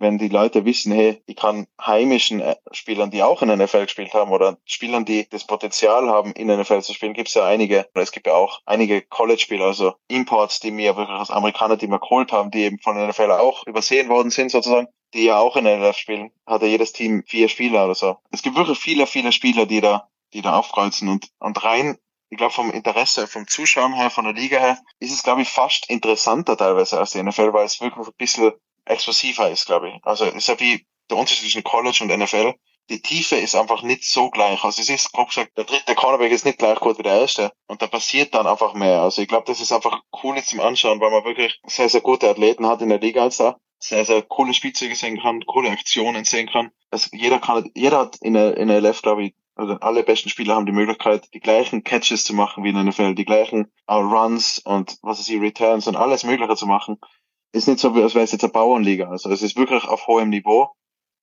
wenn die Leute wissen, hey, ich kann heimischen äh, Spielern, die auch in NFL gespielt haben oder Spielern, die das Potenzial haben, in NFL zu spielen, gibt es ja einige, oder es gibt ja auch einige College-Spieler, also Imports, die mir wirklich als Amerikaner, die mir geholt haben, die eben von NFL auch übersehen worden sind sozusagen, die ja auch in der NFL spielen, hat ja jedes Team vier Spieler oder so. Es gibt wirklich viele, viele Spieler, die da, die da aufkreuzen und, und rein ich glaube, vom Interesse, vom Zuschauen her, von der Liga her, ist es, glaube ich, fast interessanter teilweise als die NFL, weil es wirklich ein bisschen explosiver ist, glaube ich. Also ist ja wie der Unterschied zwischen College und NFL. Die Tiefe ist einfach nicht so gleich. Also es ist, grob gesagt, der dritte Cornerback ist nicht gleich gut wie der erste. Und da passiert dann einfach mehr. Also ich glaube, das ist einfach cool zum Anschauen, weil man wirklich sehr, sehr gute Athleten hat in der Liga als da. Sehr, sehr coole Spielzüge sehen kann, coole Aktionen sehen kann. Also jeder kann, jeder hat in der, in der LF, glaube ich, also alle besten Spieler haben die Möglichkeit, die gleichen Catches zu machen wie in der NFL, die gleichen uh, Runs und was ist die Returns und alles Mögliche zu machen ist nicht so, als wäre es jetzt eine Bauernliga. Also es ist wirklich auf hohem Niveau.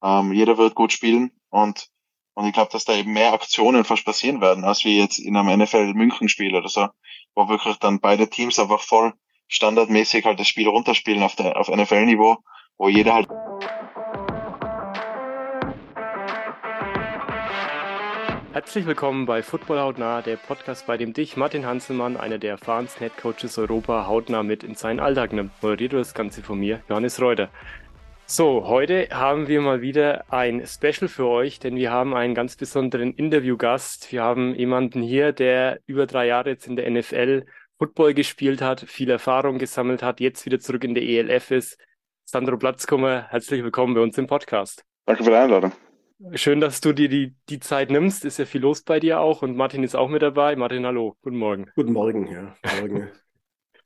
Ähm, jeder wird gut spielen und und ich glaube, dass da eben mehr Aktionen fast passieren werden, als wie jetzt in einem NFL München Spiel oder so, wo wirklich dann beide Teams einfach voll standardmäßig halt das Spiel runterspielen auf der auf NFL Niveau, wo jeder halt Herzlich willkommen bei Football Hautnah, der Podcast, bei dem dich Martin Hanselmann, einer der erfahrensten Headcoaches Europa, hautnah mit in seinen Alltag nimmt. Moderiert das Ganze von mir, Johannes Reuter. So, heute haben wir mal wieder ein Special für euch, denn wir haben einen ganz besonderen Interviewgast. Wir haben jemanden hier, der über drei Jahre jetzt in der NFL Football gespielt hat, viel Erfahrung gesammelt hat, jetzt wieder zurück in der ELF ist. Sandro Platzkummer, herzlich willkommen bei uns im Podcast. Danke für die Einladung. Schön, dass du dir die, die Zeit nimmst. Ist ja viel los bei dir auch und Martin ist auch mit dabei. Martin, hallo, guten Morgen. Guten Morgen, ja. Morgen.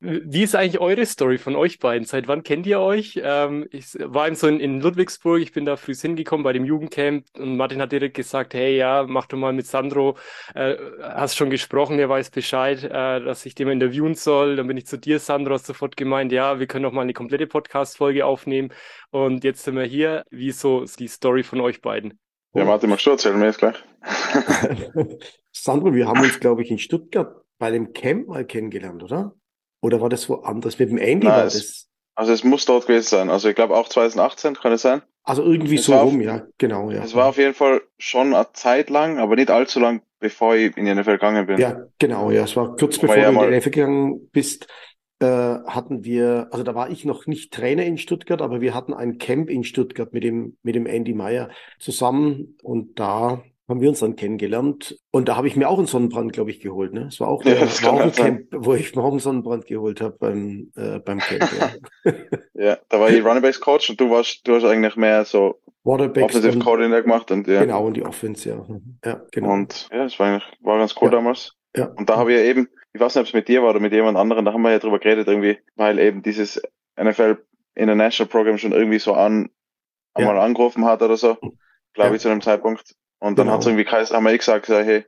Wie ist eigentlich eure Story von euch beiden? Seit wann kennt ihr euch? Ähm, ich war eben so in, in, Ludwigsburg, ich bin da früh hingekommen bei dem Jugendcamp und Martin hat direkt gesagt, hey ja, mach du mal mit Sandro, äh, hast schon gesprochen, er weiß Bescheid, äh, dass ich den mal interviewen soll. Dann bin ich zu dir, Sandro, hast sofort gemeint, ja, wir können noch mal eine komplette Podcast-Folge aufnehmen. Und jetzt sind wir hier. Wie ist so die Story von euch beiden? Ja, Martin, magst du erzählen mir jetzt gleich? Sandro, wir haben uns, glaube ich, in Stuttgart bei dem Camp mal kennengelernt, oder? Oder war das woanders? Mit dem Andy Nein, war es, das? Also es muss dort gewesen sein. Also ich glaube auch 2018, kann es sein? Also irgendwie es so rum, auf, ja, genau, ja. Es war auf jeden Fall schon eine Zeit lang, aber nicht allzu lang, bevor ich in die NFL gegangen bin. Ja, genau, ja. Es war kurz bevor ja du in die NFL gegangen bist, äh, hatten wir, also da war ich noch nicht Trainer in Stuttgart, aber wir hatten ein Camp in Stuttgart mit dem, mit dem Andy Meyer zusammen und da haben wir uns dann kennengelernt. Und da habe ich mir auch einen Sonnenbrand, glaube ich, geholt. Ne? Es war auch, ja, das war auch ein Camp, wo ich mir auch einen Sonnenbrand geholt habe beim, äh, beim Camp. Ja. ja, da war ich Running Base Coach und du warst, du hast eigentlich mehr so Waterbacks Offensive Coordinator gemacht und ja. Genau, und die Offense, ja. Ja, genau. Und ja, das war eigentlich, war ganz cool ja. damals. Ja. Und da habe ich ja eben, ich weiß nicht, ob es mit dir war oder mit jemand anderem, da haben wir ja drüber geredet irgendwie, weil eben dieses NFL International Program schon irgendwie so an, einmal angerufen hat oder so, glaube ich, zu einem Zeitpunkt. Und dann genau. hat es irgendwie wir eh gesagt, hey,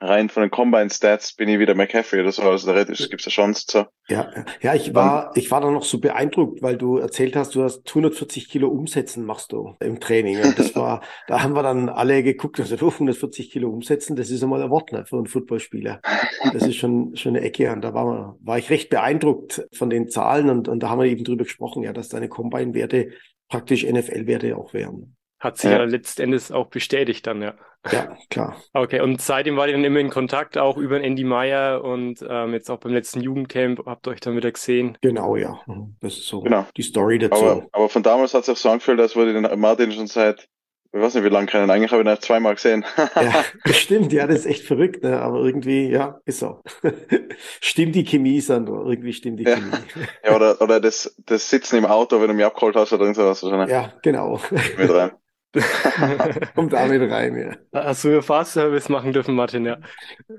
rein von den Combine Stats bin ich wieder McCaffrey oder so, also da gibt's eine Chance zu. Ja, ja, ich war, ich war da noch so beeindruckt, weil du erzählt hast, du hast 140 Kilo Umsetzen machst du im Training. Und das war, da haben wir dann alle geguckt, also 140 Kilo Umsetzen, das ist einmal ein Wort ne, für einen Footballspieler. Das ist schon, schon eine Ecke und da war, man, war ich recht beeindruckt von den Zahlen und, und da haben wir eben drüber gesprochen, ja, dass deine Combine-Werte praktisch NFL-Werte auch wären. Hat sich ja. ja letztendlich auch bestätigt dann, ja. Ja, klar. Okay, und seitdem war ihr dann immer in Kontakt, auch über Andy Meyer und ähm, jetzt auch beim letzten Jugendcamp habt ihr euch dann wieder gesehen. Genau, ja. Mhm. Das ist so genau. die Story dazu. Aber, aber von damals hat es auch so angefühlt, als würde den Martin schon seit, ich weiß nicht wie lange kennen, eigentlich habe ich ihn erst zweimal gesehen. ja, stimmt, ja, das ist echt verrückt, ne? aber irgendwie, ja, ist so. stimmt die Chemie, Sandro, irgendwie stimmt die ja. Chemie. ja, oder, oder das, das Sitzen im Auto, wenn du mich abgeholt hast oder irgendwas. Ja, genau. Mit rein. Kommt damit rein, ja. Hast du Fahrservice machen dürfen, Martin, ja?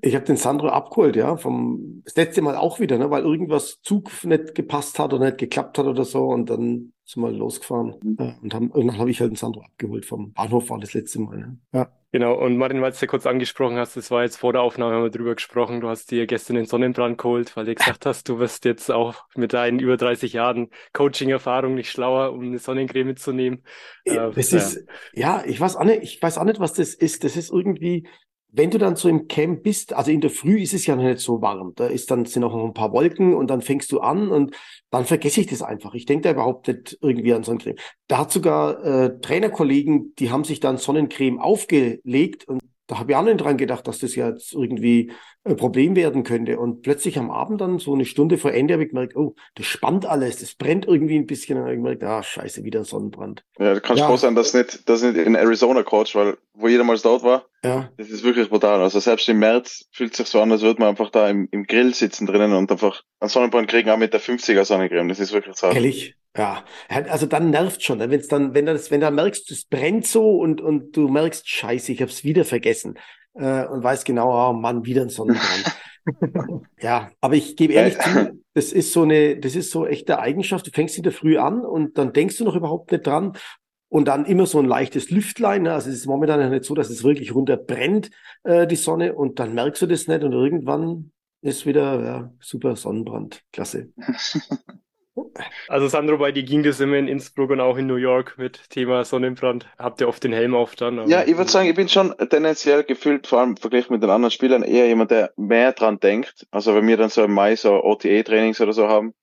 Ich habe den Sandro abgeholt, ja, vom das letzte Mal auch wieder, ne, weil irgendwas Zug nicht gepasst hat oder nicht geklappt hat oder so und dann sind wir losgefahren mhm. und, haben, und dann habe ich halt den Sandro abgeholt vom Bahnhof war das letzte Mal. Ne? Ja. Genau, und Martin, weil du es ja kurz angesprochen hast, das war jetzt vor der Aufnahme, haben wir drüber gesprochen, du hast dir gestern den Sonnenbrand geholt, weil du gesagt hast, du wirst jetzt auch mit deinen über 30 Jahren Coaching-Erfahrung nicht schlauer, um eine Sonnencreme mitzunehmen. Äh, das ja. ist, ja, ich weiß auch nicht, ich weiß auch nicht, was das ist. Das ist irgendwie, wenn du dann so im Camp bist, also in der Früh ist es ja noch nicht so warm. Da ist dann, sind auch noch ein paar Wolken und dann fängst du an und dann vergesse ich das einfach. Ich denke da überhaupt nicht irgendwie an Sonnencreme. Da hat sogar äh, Trainerkollegen, die haben sich dann Sonnencreme aufgelegt und da habe ich auch nicht dran gedacht, dass das ja jetzt irgendwie ein Problem werden könnte. Und plötzlich am Abend dann, so eine Stunde vor Ende, habe ich gemerkt, oh, das spannt alles, das brennt irgendwie ein bisschen. Und habe ich gemerkt, ah, scheiße, wieder ein Sonnenbrand. Ja, du kannst ja. froh sein, dass nicht, dass nicht in Arizona coach, weil wo jeder mal dort war, ja. das ist wirklich brutal. Also selbst im März fühlt es sich so an, als würde man einfach da im, im Grill sitzen drinnen und einfach einen Sonnenbrand kriegen, auch mit der 50er Sonnencreme. Das ist wirklich zart. Ehrlich? Ja, also dann nervt schon, wenn dann, wenn das, wenn du merkst, es brennt so und und du merkst, Scheiße, ich habe es wieder vergessen äh, und weißt genau, oh Mann, wieder ein Sonnenbrand. ja, aber ich gebe ehrlich zu, das ist so eine, das ist so echte Eigenschaft. Du fängst in der Früh an und dann denkst du noch überhaupt nicht dran und dann immer so ein leichtes Lüftlein. Ne? Also es ist momentan nicht so, dass es wirklich runterbrennt, äh, die Sonne, und dann merkst du das nicht und irgendwann ist wieder ja, super Sonnenbrand. Klasse. Also Sandro, bei dir ging das immer in Innsbruck und auch in New York mit Thema Sonnenbrand. Habt ihr oft den Helm auf dann? Ja, ich würde sagen, ich bin schon tendenziell gefühlt, vor allem im Vergleich mit den anderen Spielern, eher jemand, der mehr dran denkt. Also wenn wir dann so im Mai so OTA-Trainings oder so haben,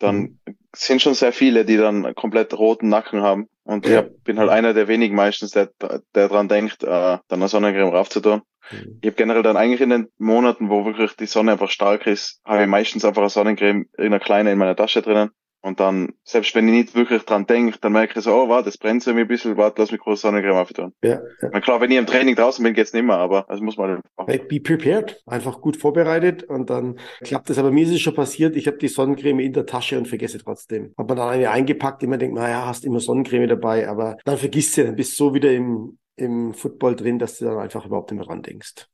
dann mhm. sind schon sehr viele, die dann komplett roten Nacken haben. Und ja. ich bin halt einer der wenigen meistens, der, der dran denkt, äh, dann eine Sonnencreme raufzutun. Mhm. Ich habe generell dann eigentlich in den Monaten, wo wirklich die Sonne einfach stark ist, habe ich meistens einfach eine Sonnencreme, irgendeine kleine in meiner Tasche drinnen. Und dann, selbst wenn ich nicht wirklich dran denke, dann merke ich so, oh, warte, das brennt so ein bisschen, warte, lass mich kurz Sonnencreme auftragen. Ja, ja. Klar, wenn ich im Training draußen bin, geht's nicht mehr, aber das muss man machen. Be prepared, einfach gut vorbereitet und dann klappt es. Aber mir ist es schon passiert, ich habe die Sonnencreme in der Tasche und vergesse trotzdem. Hab man dann eine eingepackt, immer denkt, naja, hast immer Sonnencreme dabei, aber dann vergisst du, dann bist du so wieder im, im Football drin, dass du dann einfach überhaupt nicht mehr dran denkst.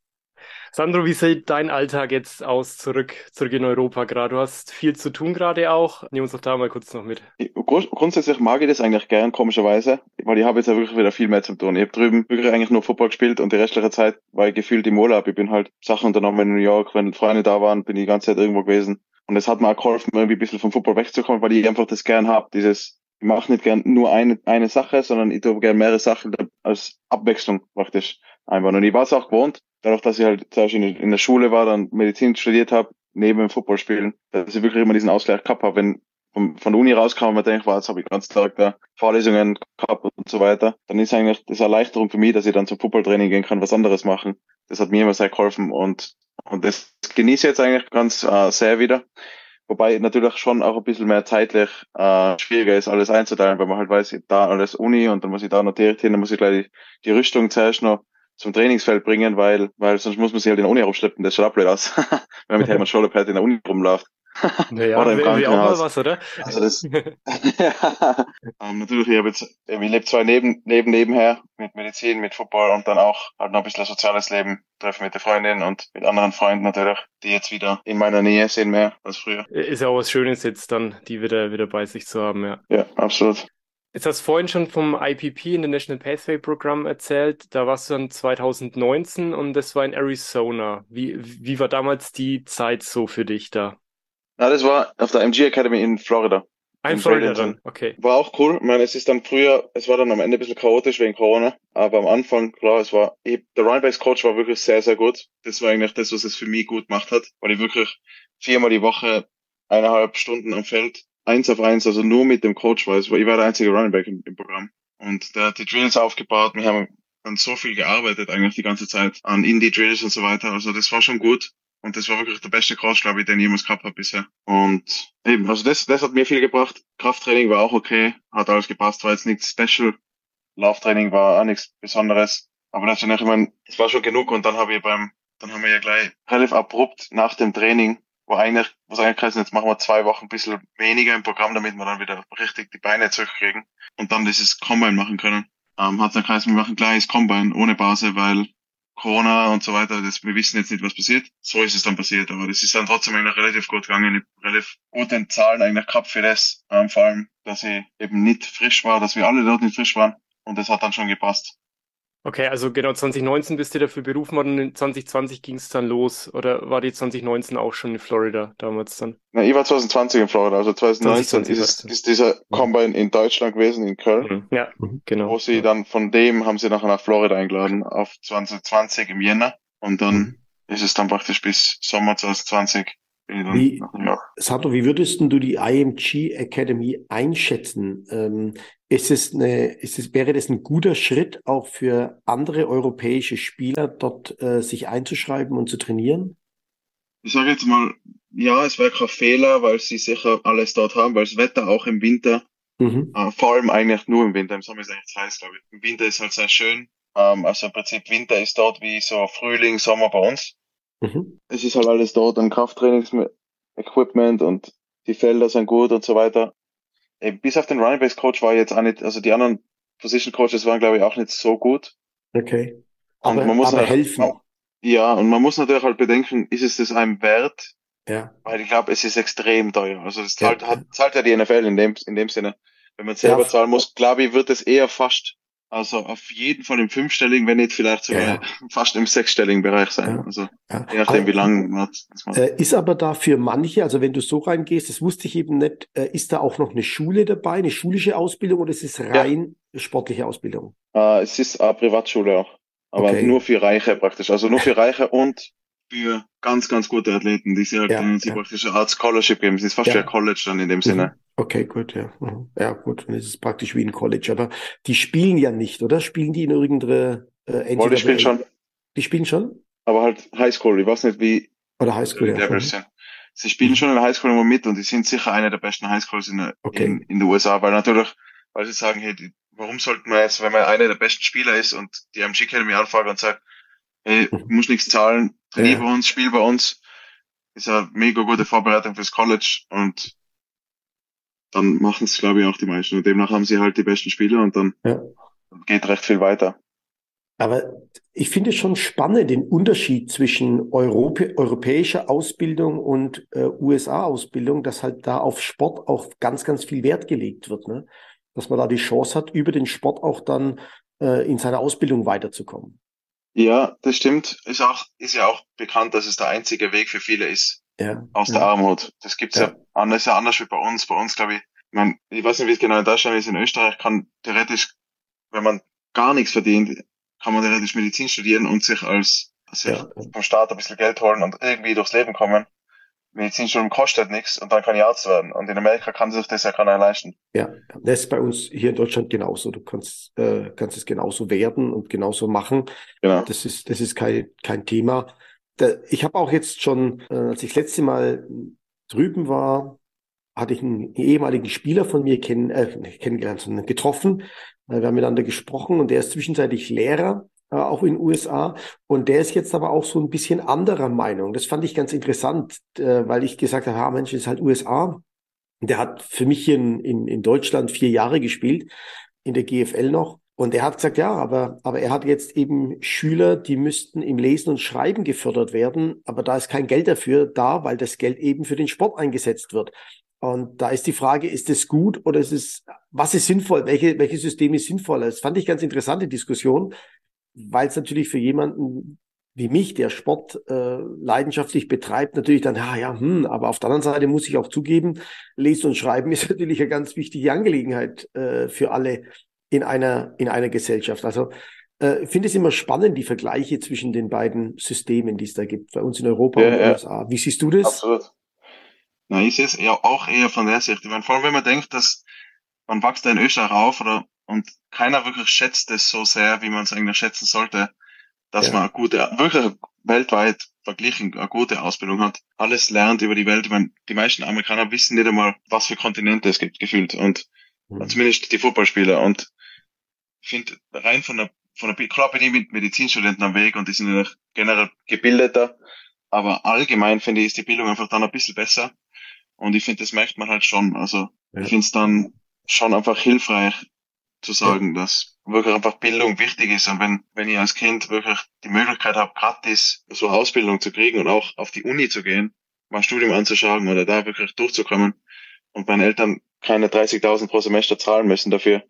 Sandro, wie sieht dein Alltag jetzt aus zurück, zurück in Europa gerade? Du hast viel zu tun gerade auch. Nimm uns doch da mal kurz noch mit. Grundsätzlich mag ich das eigentlich gern, komischerweise, weil ich habe jetzt ja wirklich wieder viel mehr zu tun. Ich habe drüben wirklich eigentlich nur Football gespielt und die restliche Zeit war ich gefühlt im Urlaub. Ich bin halt Sachen unternommen in New York, wenn Freunde da waren, bin ich die ganze Zeit irgendwo gewesen. Und es hat mir auch geholfen, irgendwie ein bisschen vom Football wegzukommen, weil ich einfach das gern habe, dieses ich mache nicht gern nur eine, eine Sache, sondern ich tue gern mehrere Sachen als Abwechslung praktisch einbauen. Und ich war es auch gewohnt, dadurch, dass ich halt zuerst in, in der Schule war, dann Medizin studiert habe, neben dem Footballspielen, dass ich wirklich immer diesen Ausgleich gehabt habe, wenn von, von der Uni rauskam und man denkt, jetzt habe ich ganz Tag da Vorlesungen gehabt und so weiter, dann ist eigentlich das Erleichterung für mich, dass ich dann zum Footballtraining gehen kann, was anderes machen. Das hat mir immer sehr geholfen und, und das genieße ich jetzt eigentlich ganz äh, sehr wieder. Wobei natürlich schon auch ein bisschen mehr zeitlich äh, schwieriger ist, alles einzuteilen, weil man halt weiß, da alles Uni und dann muss ich da noch direkt hin, dann muss ich gleich die, die Rüstung zuerst noch zum Trainingsfeld bringen, weil, weil sonst muss man sich halt in der Uni rumschleppen, das schaut auch blöd aus, wenn man mit Helmut Scholopad in der Uni rumläuft. Naja, oder im Krankenhaus. auch mal was, oder? Also das, ja, ähm, natürlich, ich habe jetzt, ich lebe zwar neben, neben, nebenher mit Medizin, mit Football und dann auch halt noch ein bisschen soziales Leben, treffe mit der Freundin und mit anderen Freunden natürlich, die jetzt wieder in meiner Nähe sind mehr als früher. Ist ja auch was Schönes jetzt dann, die wieder, wieder bei sich zu haben, ja. Ja, absolut. Jetzt hast du vorhin schon vom IPP, International Pathway Program, erzählt. Da warst du dann 2019 und das war in Arizona. Wie, wie war damals die Zeit so für dich da? Ja, das war auf der MG Academy in Florida. Ein in Florida dann, okay. War auch cool. Ich meine, es ist dann früher, es war dann am Ende ein bisschen chaotisch wegen Corona, aber am Anfang, klar, es war, der Runbacks Coach war wirklich sehr, sehr gut. Das war eigentlich das, was es für mich gut gemacht hat, weil ich wirklich viermal die Woche eineinhalb Stunden am Feld eins auf eins, also nur mit dem Coach war. Ich war der einzige Running Back im, im Programm. Und der hat die Drills aufgebaut. Wir haben dann so viel gearbeitet eigentlich die ganze Zeit an Indie-Drills und so weiter. Also das war schon gut. Und das war wirklich der beste Coach, glaube ich, den ich jemals gehabt habe bisher. Und eben, also das, das hat mir viel gebracht. Krafttraining war auch okay, hat alles gepasst, war jetzt nichts special. Lauftraining war auch nichts Besonderes. Aber das, ich meine, es war schon genug und dann habe ich beim, dann haben wir ja gleich relativ abrupt nach dem Training wo eigentlich, was eigentlich heißt, jetzt machen wir zwei Wochen ein bisschen weniger im Programm, damit wir dann wieder richtig die Beine zurückkriegen und dann dieses Combine machen können. Ähm, hat dann geheißen, wir machen gleich Combine ohne Pause, weil Corona und so weiter, das, wir wissen jetzt nicht, was passiert. So ist es dann passiert, aber das ist dann trotzdem eigentlich relativ gut gegangen. Ich relativ gute Zahlen eigentlich gehabt für das, ähm, vor allem, dass ich eben nicht frisch war, dass wir alle dort nicht frisch waren und das hat dann schon gepasst. Okay, also genau 2019 bist du dafür berufen worden und 2020 ging es dann los. Oder war die 2019 auch schon in Florida damals dann? Na, ich war 2020 in Florida, also 2019 2020 ist, ist dieser Combine in Deutschland gewesen, in Köln. Mhm. Ja, Mhm. genau. Wo sie dann von dem haben sie nachher nach Florida eingeladen auf 2020 im Jänner. Und dann Mhm. ist es dann praktisch bis Sommer 2020 bin ich dann Wie-. Sandro, wie würdest du die IMG Academy einschätzen? Ähm, ist es eine, ist es, wäre das ein guter Schritt auch für andere europäische Spieler, dort äh, sich einzuschreiben und zu trainieren? Ich sage jetzt mal, ja, es wäre kein Fehler, weil sie sicher alles dort haben, weil das Wetter auch im Winter, Mhm. äh, vor allem eigentlich nur im Winter, im Sommer ist eigentlich zu heiß, glaube ich. Im Winter ist halt sehr schön. Ähm, also im Prinzip Winter ist dort wie so Frühling, Sommer bei uns. Mhm. es ist halt alles dort an Krafttrainings-Equipment und die Felder sind gut und so weiter. Eben, bis auf den Running Backs Coach war jetzt auch nicht, also die anderen Position Coaches waren glaube ich auch nicht so gut. Okay. Und Aber, man muss aber halt- helfen. Ja, und man muss natürlich halt bedenken, ist es das einem wert? Ja. Weil ich glaube, es ist extrem teuer. Also Ja, zahlt, ja. hat, zahlt ja die NFL in dem, in dem Sinne. Wenn man selber Ja. zahlen muss, glaube ich, wird es eher fast, also auf jeden Fall im fünfstelligen, wenn nicht vielleicht sogar Ja, fast im sechsstelligen Bereich sein. Ja. Also ja. je nachdem, wie lang man macht. Äh, ist aber da für manche, also wenn du so reingehst, das wusste ich eben nicht, äh, ist da auch noch eine Schule dabei, eine schulische Ausbildung oder ist es rein sportliche Ausbildung? Äh, es ist eine Privatschule auch. Aber Okay. nur für Reiche praktisch. Also nur für Reiche und für ganz, ganz gute Athleten, die sie halt Ja, dann sie ja. praktisch eine Art Scholarship geben. Es ist fast Ja. wie ein College dann in dem Sinne. Mhm. Okay, gut, ja. Mhm. Ja, gut, dann ist es praktisch wie ein College. Aber die spielen ja nicht, oder? Spielen die in irgendeine äh, Wollte ich spielen NCAA? schon, Die spielen schon? aber halt Highschool. Ich weiß nicht, wie Oder die Highschool? Ja. Mhm. sind. Sie spielen schon in der Highschool immer mit und die sind sicher eine der besten Highschools in, der- Okay. in, in den USA, weil natürlich, weil sie sagen, hey, die, warum sollten wir jetzt, wenn man einer der besten Spieler ist und die MG Academy anfragt und sagt, hey, Mhm. du musst nichts zahlen, trainier Ja. bei uns, spiel bei uns, ist eine mega gute Vorbereitung fürs College und dann machen es, glaube ich, auch die meisten. Und demnach haben sie halt die besten Spieler und dann Ja. geht recht viel weiter. Aber ich finde es schon spannend, den Unterschied zwischen Europä europäischer Ausbildung und äh, USA-Ausbildung, dass halt da auf Sport auch ganz, ganz viel Wert gelegt wird. Ne? Dass man da die Chance hat, über den Sport auch dann äh, in seiner Ausbildung weiterzukommen. Ja, das stimmt. Ist auch, ist ja auch bekannt, dass es der einzige Weg für viele ist, Ja. aus der. Armut. Das gibt's ja, Ja. anders, ja anders wie bei uns. Bei uns, glaube ich, man, ich weiß nicht, wie es genau in Deutschland ist. In Österreich kann theoretisch, wenn man gar nichts verdient, kann man theoretisch Medizin studieren und sich als, sich Ja. vom Staat ein bisschen Geld holen und irgendwie durchs Leben kommen. Medizinstudium kostet nichts und dann kann ich Arzt werden. Und in Amerika kann sich das ja keiner leisten. Ja, das ist bei uns hier in Deutschland genauso. Du kannst, äh, kannst es genauso werden und genauso machen. Genau. Das ist, das ist kein, kein Thema. Ich habe auch jetzt schon, äh, als ich das letzte Mal drüben war, hatte ich einen ehemaligen Spieler von mir kenn, äh, kennengelernt, sondern getroffen. Äh, Wir haben miteinander gesprochen und der ist zwischenzeitlich Lehrer, äh, auch in den USA. Und der ist jetzt aber auch so ein bisschen anderer Meinung. Das fand ich ganz interessant, äh, weil ich gesagt habe, ah, Mensch, das ist halt USA. Der hat für mich hier in, in, in Deutschland vier Jahre gespielt, in der GFL noch. Und er hat gesagt, ja, aber, aber er hat jetzt eben Schüler, die müssten im Lesen und Schreiben gefördert werden, aber da ist kein Geld dafür da, weil das Geld eben für den Sport eingesetzt wird. Und da ist die Frage, ist es gut oder ist es, was ist sinnvoll? Welche, welche System ist sinnvoller? Das fand ich ganz interessante Diskussion, weil es natürlich für jemanden wie mich, der Sport äh, leidenschaftlich betreibt, natürlich dann, ja, ja, hm, aber auf der anderen Seite muss ich auch zugeben, Lesen und Schreiben ist natürlich eine ganz wichtige Angelegenheit äh, für alle in einer, in einer Gesellschaft. Also äh, ich finde es immer spannend, die Vergleiche zwischen den beiden Systemen, die es da gibt, bei uns in Europa Ja, und ja. USA. Wie siehst du das? Absolut. Na, ich sehe es eher auch eher von der Sicht. Ich meine, vor allem wenn man denkt, dass man wächst in Österreich auf oder und keiner wirklich schätzt es so sehr, wie man es eigentlich schätzen sollte, dass Ja. man eine gute, wirklich weltweit verglichen eine gute Ausbildung hat. Alles lernt über die Welt. Ich meine, die meisten Amerikaner wissen nicht einmal, was für Kontinente es gibt, gefühlt. Und Hm. zumindest die Footballspieler. Und ich finde, rein von der, von der, klar bin ich mit Medizinstudenten am Weg und die sind ja generell gebildeter. Aber allgemein finde ich, ist die Bildung einfach dann ein bisschen besser. Und ich finde, das merkt man halt schon. Also, Ja. ich finde es dann schon einfach hilfreich zu sagen, dass wirklich einfach Bildung wichtig ist. Und wenn, wenn ich als Kind wirklich die Möglichkeit habe, gratis so Ausbildung zu kriegen und auch auf die Uni zu gehen, mal ein Studium anzuschauen oder da wirklich durchzukommen und meine Eltern keine 30.000 pro Semester zahlen müssen dafür,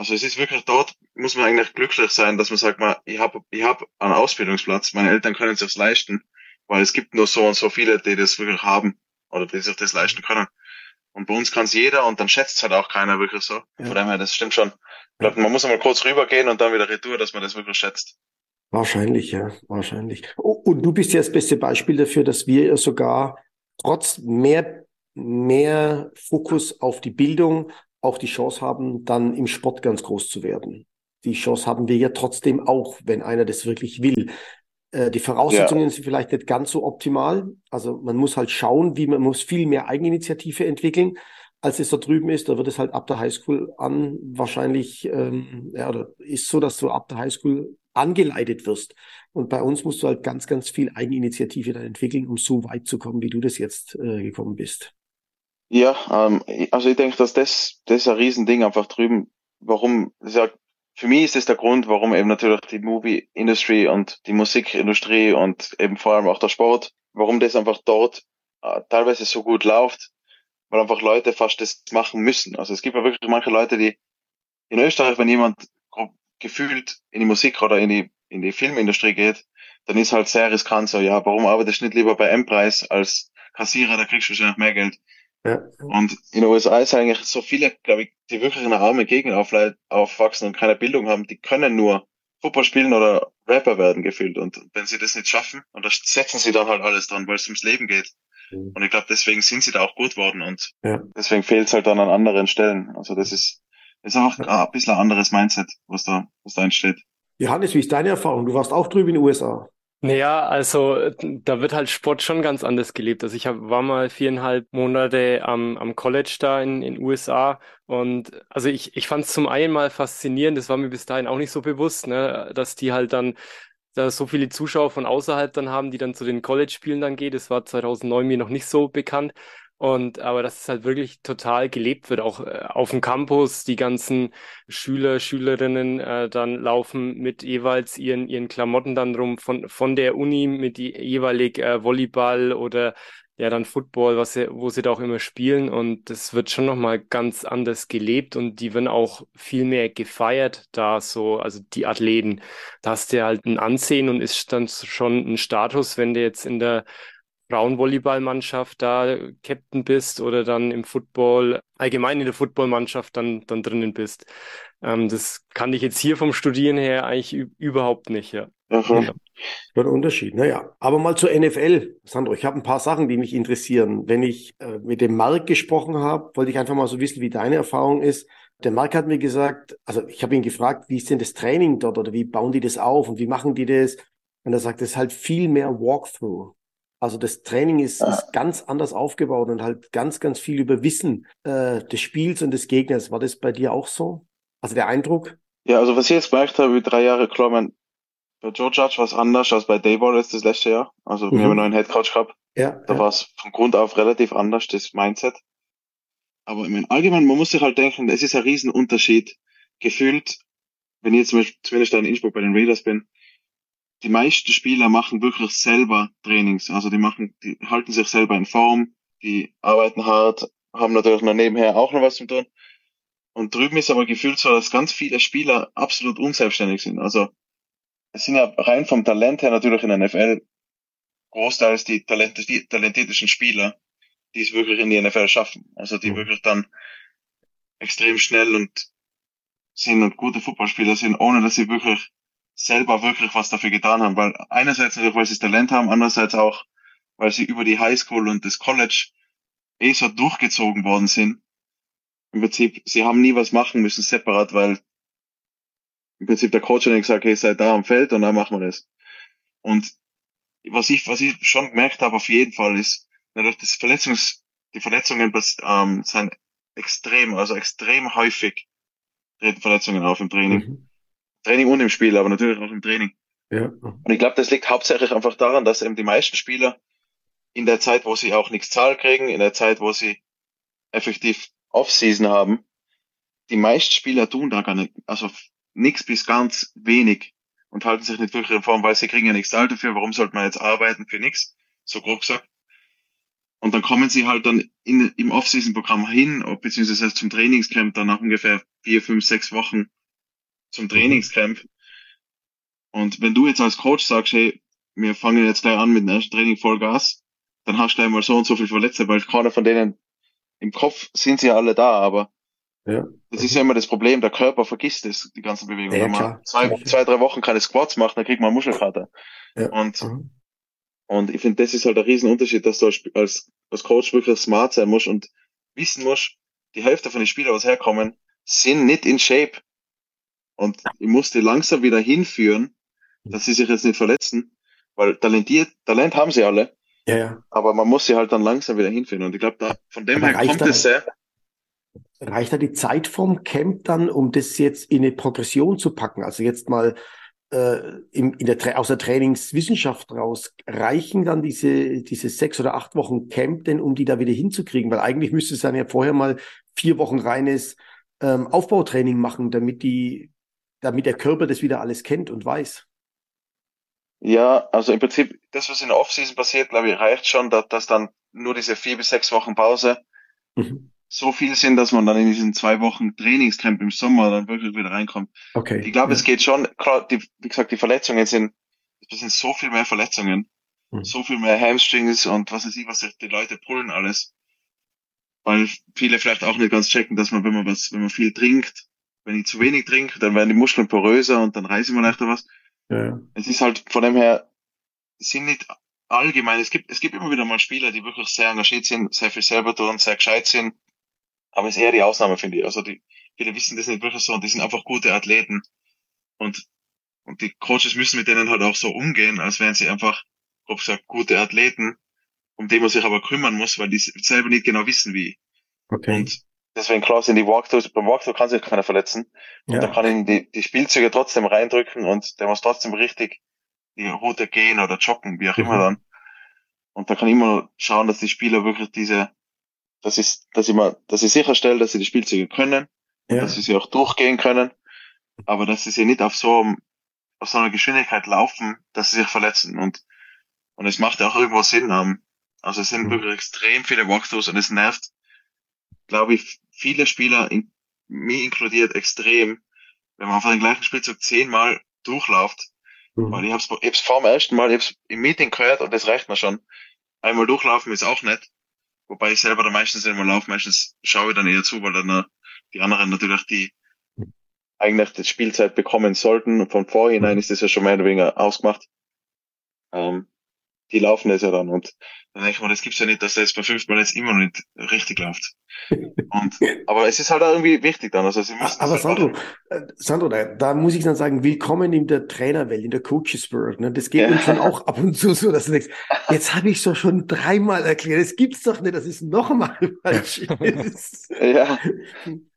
Also es ist wirklich dort, muss man eigentlich glücklich sein, dass man sagt, mal, ich habe ich hab einen Ausbildungsplatz, meine Eltern können es sich leisten, weil es gibt nur so und so viele, die das wirklich haben oder die sich das leisten können. Und bei uns kann es jeder und dann schätzt es halt auch keiner wirklich so. Ja. Von dem her, das stimmt schon. Ich glaube, man muss einmal kurz rübergehen und dann wieder retour, dass man das wirklich schätzt. Wahrscheinlich, ja, wahrscheinlich. Und du bist ja das beste Beispiel dafür, dass wir sogar trotz mehr, mehr Fokus auf die Bildung auch die Chance haben, dann im Sport ganz groß zu werden. Die Chance haben wir ja trotzdem auch, wenn einer das wirklich will. Äh, die Voraussetzungen ja. sind vielleicht nicht ganz so optimal. Also man muss halt schauen, wie man muss viel mehr Eigeninitiative entwickeln, als es da drüben ist. Da wird es halt ab der Highschool an wahrscheinlich, ähm, ja, oder ist so, dass du ab der Highschool angeleitet wirst. Und bei uns musst du halt ganz, ganz viel Eigeninitiative dann entwickeln, um so weit zu kommen, wie du das jetzt äh, gekommen bist. Ja, ähm, also ich denke, dass das, das ist ein Riesending einfach drüben. Warum, ja, für mich ist das der Grund, warum eben natürlich die Movie Industry und die Musikindustrie und eben vor allem auch der Sport, warum das einfach dort äh, teilweise so gut läuft, weil einfach Leute fast das machen müssen. Also es gibt ja wirklich manche Leute, die in Österreich, wenn jemand gefühlt in die Musik oder in die, in die Filmindustrie geht, dann ist halt sehr riskant so, ja, warum arbeitest du nicht lieber bei M-Preis als Kassierer, da kriegst du wahrscheinlich mehr Geld. Ja. Und in den USA ist eigentlich so viele, glaube ich, die wirklich in einer armen Gegend aufwachsen und keine Bildung haben, die können nur Fußball spielen oder Rapper werden gefühlt. Und wenn sie das nicht schaffen, und da setzen sie dann halt alles dran, weil es ums Leben geht. Mhm. Und ich glaube, deswegen sind sie da auch gut worden und ja. deswegen fehlt es halt dann an anderen Stellen. Also das ist, ist auch ja. ein bisschen ein anderes Mindset, was da, was da entsteht. Johannes, wie ist deine Erfahrung? Du warst auch drüben in den USA. Naja, also da wird halt Sport schon ganz anders gelebt. Also ich hab, war mal viereinhalb Monate am, am College da in in USA und also ich, ich fand es zum einen mal faszinierend, das war mir bis dahin auch nicht so bewusst, ne, dass die halt dann da so viele Zuschauer von außerhalb dann haben, die dann zu den College-Spielen dann geht. Das war 2009 mir noch nicht so bekannt. Und aber dass es halt wirklich total gelebt wird, auch äh, auf dem Campus, die ganzen Schüler, Schülerinnen äh, dann laufen mit jeweils ihren, ihren Klamotten dann rum von, von der Uni mit die jeweilig äh, Volleyball oder ja dann Football, was sie, wo sie da auch immer spielen. Und das wird schon nochmal ganz anders gelebt und die werden auch viel mehr gefeiert, da so, also die Athleten. Da hast du halt ein Ansehen und ist dann schon ein Status, wenn du jetzt in der Frauenvolleyballmannschaft da Captain bist oder dann im Football, allgemein in der Footballmannschaft dann, dann drinnen bist. Ähm, das kann ich jetzt hier vom Studieren her eigentlich überhaupt nicht, ja. Aha. Ja. Ein Unterschied, naja. Aber mal zur NFL, Sandro, ich habe ein paar Sachen, die mich interessieren. Wenn ich äh, mit dem Marc gesprochen habe, wollte ich einfach mal so wissen, wie deine Erfahrung ist. Der Marc hat mir gesagt, also ich habe ihn gefragt, wie ist denn das Training dort oder wie bauen die das auf und wie machen die das? Und er sagt, es ist halt viel mehr Walkthrough. Also das Training ist, ah. ist ganz anders aufgebaut und halt ganz, ganz viel über Wissen äh, des Spiels und des Gegners. War das bei dir auch so? Also der Eindruck? Ja, also was ich jetzt gemerkt habe, wie drei Jahre, klar, mein, bei Joe Judge war es anders als bei Dayball jetzt das letzte Jahr. Also mhm. wir haben einen neuen Headcoach gehabt. Ja, da ja. war es von Grund auf relativ anders, das Mindset. Aber ich meine, allgemein, man muss sich halt denken, es ist ein Riesenunterschied. Gefühlt, wenn ich jetzt zum Beispiel, zumindest in Innsbruck bei den Raiders bin, die meisten Spieler machen wirklich selber Trainings. Also die machen, die halten sich selber in Form, die arbeiten hart, haben natürlich noch nebenher auch noch was zu tun. Und drüben ist aber gefühlt so, dass ganz viele Spieler absolut unselbstständig sind. Also es sind ja rein vom Talent her natürlich in der NFL großteils die, Talent, die talentiertesten Spieler, die es wirklich in die NFL schaffen. Also die mhm. wirklich dann extrem schnell und sind und gute Footballspieler sind, ohne dass sie wirklich selber wirklich was dafür getan haben, weil einerseits natürlich, weil sie das Talent haben, andererseits auch, weil sie über die Highschool und das College eh so durchgezogen worden sind. Im Prinzip, sie haben nie was machen müssen separat, weil im Prinzip der Coach hat gesagt, hey, seid da am Feld und dann machen wir das. Und was ich, was ich schon gemerkt habe auf jeden Fall ist, natürlich das Verletzungs, die Verletzungen ähm, sind extrem, also extrem häufig treten Verletzungen auf im Training. Mhm. Training und im Spiel, aber natürlich auch im Training. Ja. Und ich glaube, das liegt hauptsächlich einfach daran, dass eben die meisten Spieler in der Zeit, wo sie auch nichts Zahl kriegen, in der Zeit, wo sie effektiv Off-Season haben, die meisten Spieler tun da gar nicht, also nichts bis ganz wenig und halten sich nicht wirklich in Form, weil sie kriegen ja nichts Zahl dafür, warum sollte man jetzt arbeiten für nichts, so grob gesagt. Und dann kommen sie halt dann in, im Off-Season-Programm hin, beziehungsweise zum Trainingscamp dann nach ungefähr vier, fünf, sechs Wochen zum Trainingscamp. Und wenn du jetzt als Coach sagst, hey, wir fangen jetzt gleich an mit dem ersten Training Vollgas, dann hast du gleich mal so und so viel Verletzte, weil keiner von denen im Kopf sind sie ja alle da, aber ja. das ist ja immer das Problem, der Körper vergisst es, die ganze Bewegung. Ja, Wenn man zwei, zwei, drei Wochen keine Squats macht, dann kriegt man Muschelkater. Ja. Und, mhm. und ich finde, das ist halt ein Riesenunterschied, dass du als, als, als Coach wirklich smart sein musst und wissen musst, die Hälfte von den Spielern, was herkommen, sind nicht in Shape. Und ich musste langsam wieder hinführen, dass sie sich jetzt nicht verletzen, weil talentiert, Talent haben sie alle. Ja, ja. Aber man muss sie halt dann langsam wieder hinführen. Und ich glaube, da, von dem her kommt es sehr. Reicht da die Zeit vom Camp dann, um das jetzt in eine Progression zu packen? Also jetzt mal äh, in, in der, aus der Trainingswissenschaft raus, reichen dann diese, diese sechs oder acht Wochen Camp denn, um die da wieder hinzukriegen? Weil eigentlich müsste es dann ja vorher mal vier Wochen reines ähm, Aufbautraining machen, damit die, damit der Körper das wieder alles kennt und weiß. Ja, also im Prinzip, das, was in der Offseason passiert, glaube ich, reicht schon, dass, dass dann nur diese vier bis sechs Wochen Pause mhm. so viel sind, dass man dann in diesen zwei Wochen Trainingscamp im Sommer dann wirklich wieder reinkommt. Okay. Ich glaube, ja. es geht schon, klar, die, wie gesagt, die Verletzungen sind, es sind so viel mehr Verletzungen, mhm. so viel mehr Hamstrings und was weiß ich, was die Leute pullen alles. Weil viele vielleicht auch nicht ganz checken, dass man, wenn man was, wenn man viel trinkt, wenn ich zu wenig trinke, dann werden die Muskeln poröser und dann reißen wir leichter was. Ja. Es ist halt von dem her, sind nicht allgemein, es gibt, es gibt immer wieder mal Spieler, die wirklich sehr engagiert sind, sehr viel selber tun, sehr gescheit sind, aber es ist eher die Ausnahme, finde ich. Also die, viele wissen das nicht wirklich so und die sind einfach gute Athleten und, und die Coaches müssen mit denen halt auch so umgehen, als wären sie einfach, grob gesagt, gute Athleten, um die man sich aber kümmern muss, weil die selber nicht genau wissen, wie. Okay. Und deswegen klar sind die Walkthroughs, beim Walkthrough kann sich keiner verletzen. Und ja. da kann ihn die, die Spielzüge trotzdem reindrücken und der muss trotzdem richtig die Route gehen oder joggen, wie auch mhm. immer dann. Und da kann ich immer schauen, dass die Spieler wirklich diese, dass ich, dass ich mal, dass ich sicherstelle, dass sie die Spielzüge können, ja. dass sie sie auch durchgehen können, aber dass sie sie nicht auf so, auf so einer Geschwindigkeit laufen, dass sie sich verletzen und, und es macht ja auch irgendwo Sinn, um, also es sind mhm. wirklich extrem viele Walkthroughs und es nervt glaube ich, viele Spieler, in, mich inkludiert, extrem, wenn man einfach den gleichen Spielzug zehnmal durchläuft. Mhm. Weil ich hab's, ich hab's vor dem ersten Mal, ich hab's im Meeting gehört und das reicht mir schon. Einmal durchlaufen ist auch nett. Wobei ich selber da meistens immer laufe, meistens schaue ich dann eher zu, weil dann die anderen natürlich die eigentlich die Spielzeit bekommen sollten. Von vorhinein ist das ja schon mehr oder weniger ausgemacht. Ähm, die laufen es ja dann. Und dann denke ich mir, das gibt's ja nicht, dass das bei fünfmal jetzt immer noch nicht richtig läuft. Und, aber es ist halt auch irgendwie wichtig dann. Also sie müssen aber Sandro, äh, Sandro, da, da, muss ich dann sagen, willkommen in der Trainerwelt, in der Coaches World. Ne? Das geht ja. uns schon auch ab und zu so, dass du denkst, jetzt habe ich es doch schon dreimal erklärt, es gibt's doch nicht, dass es nochmal falsch ist. ja.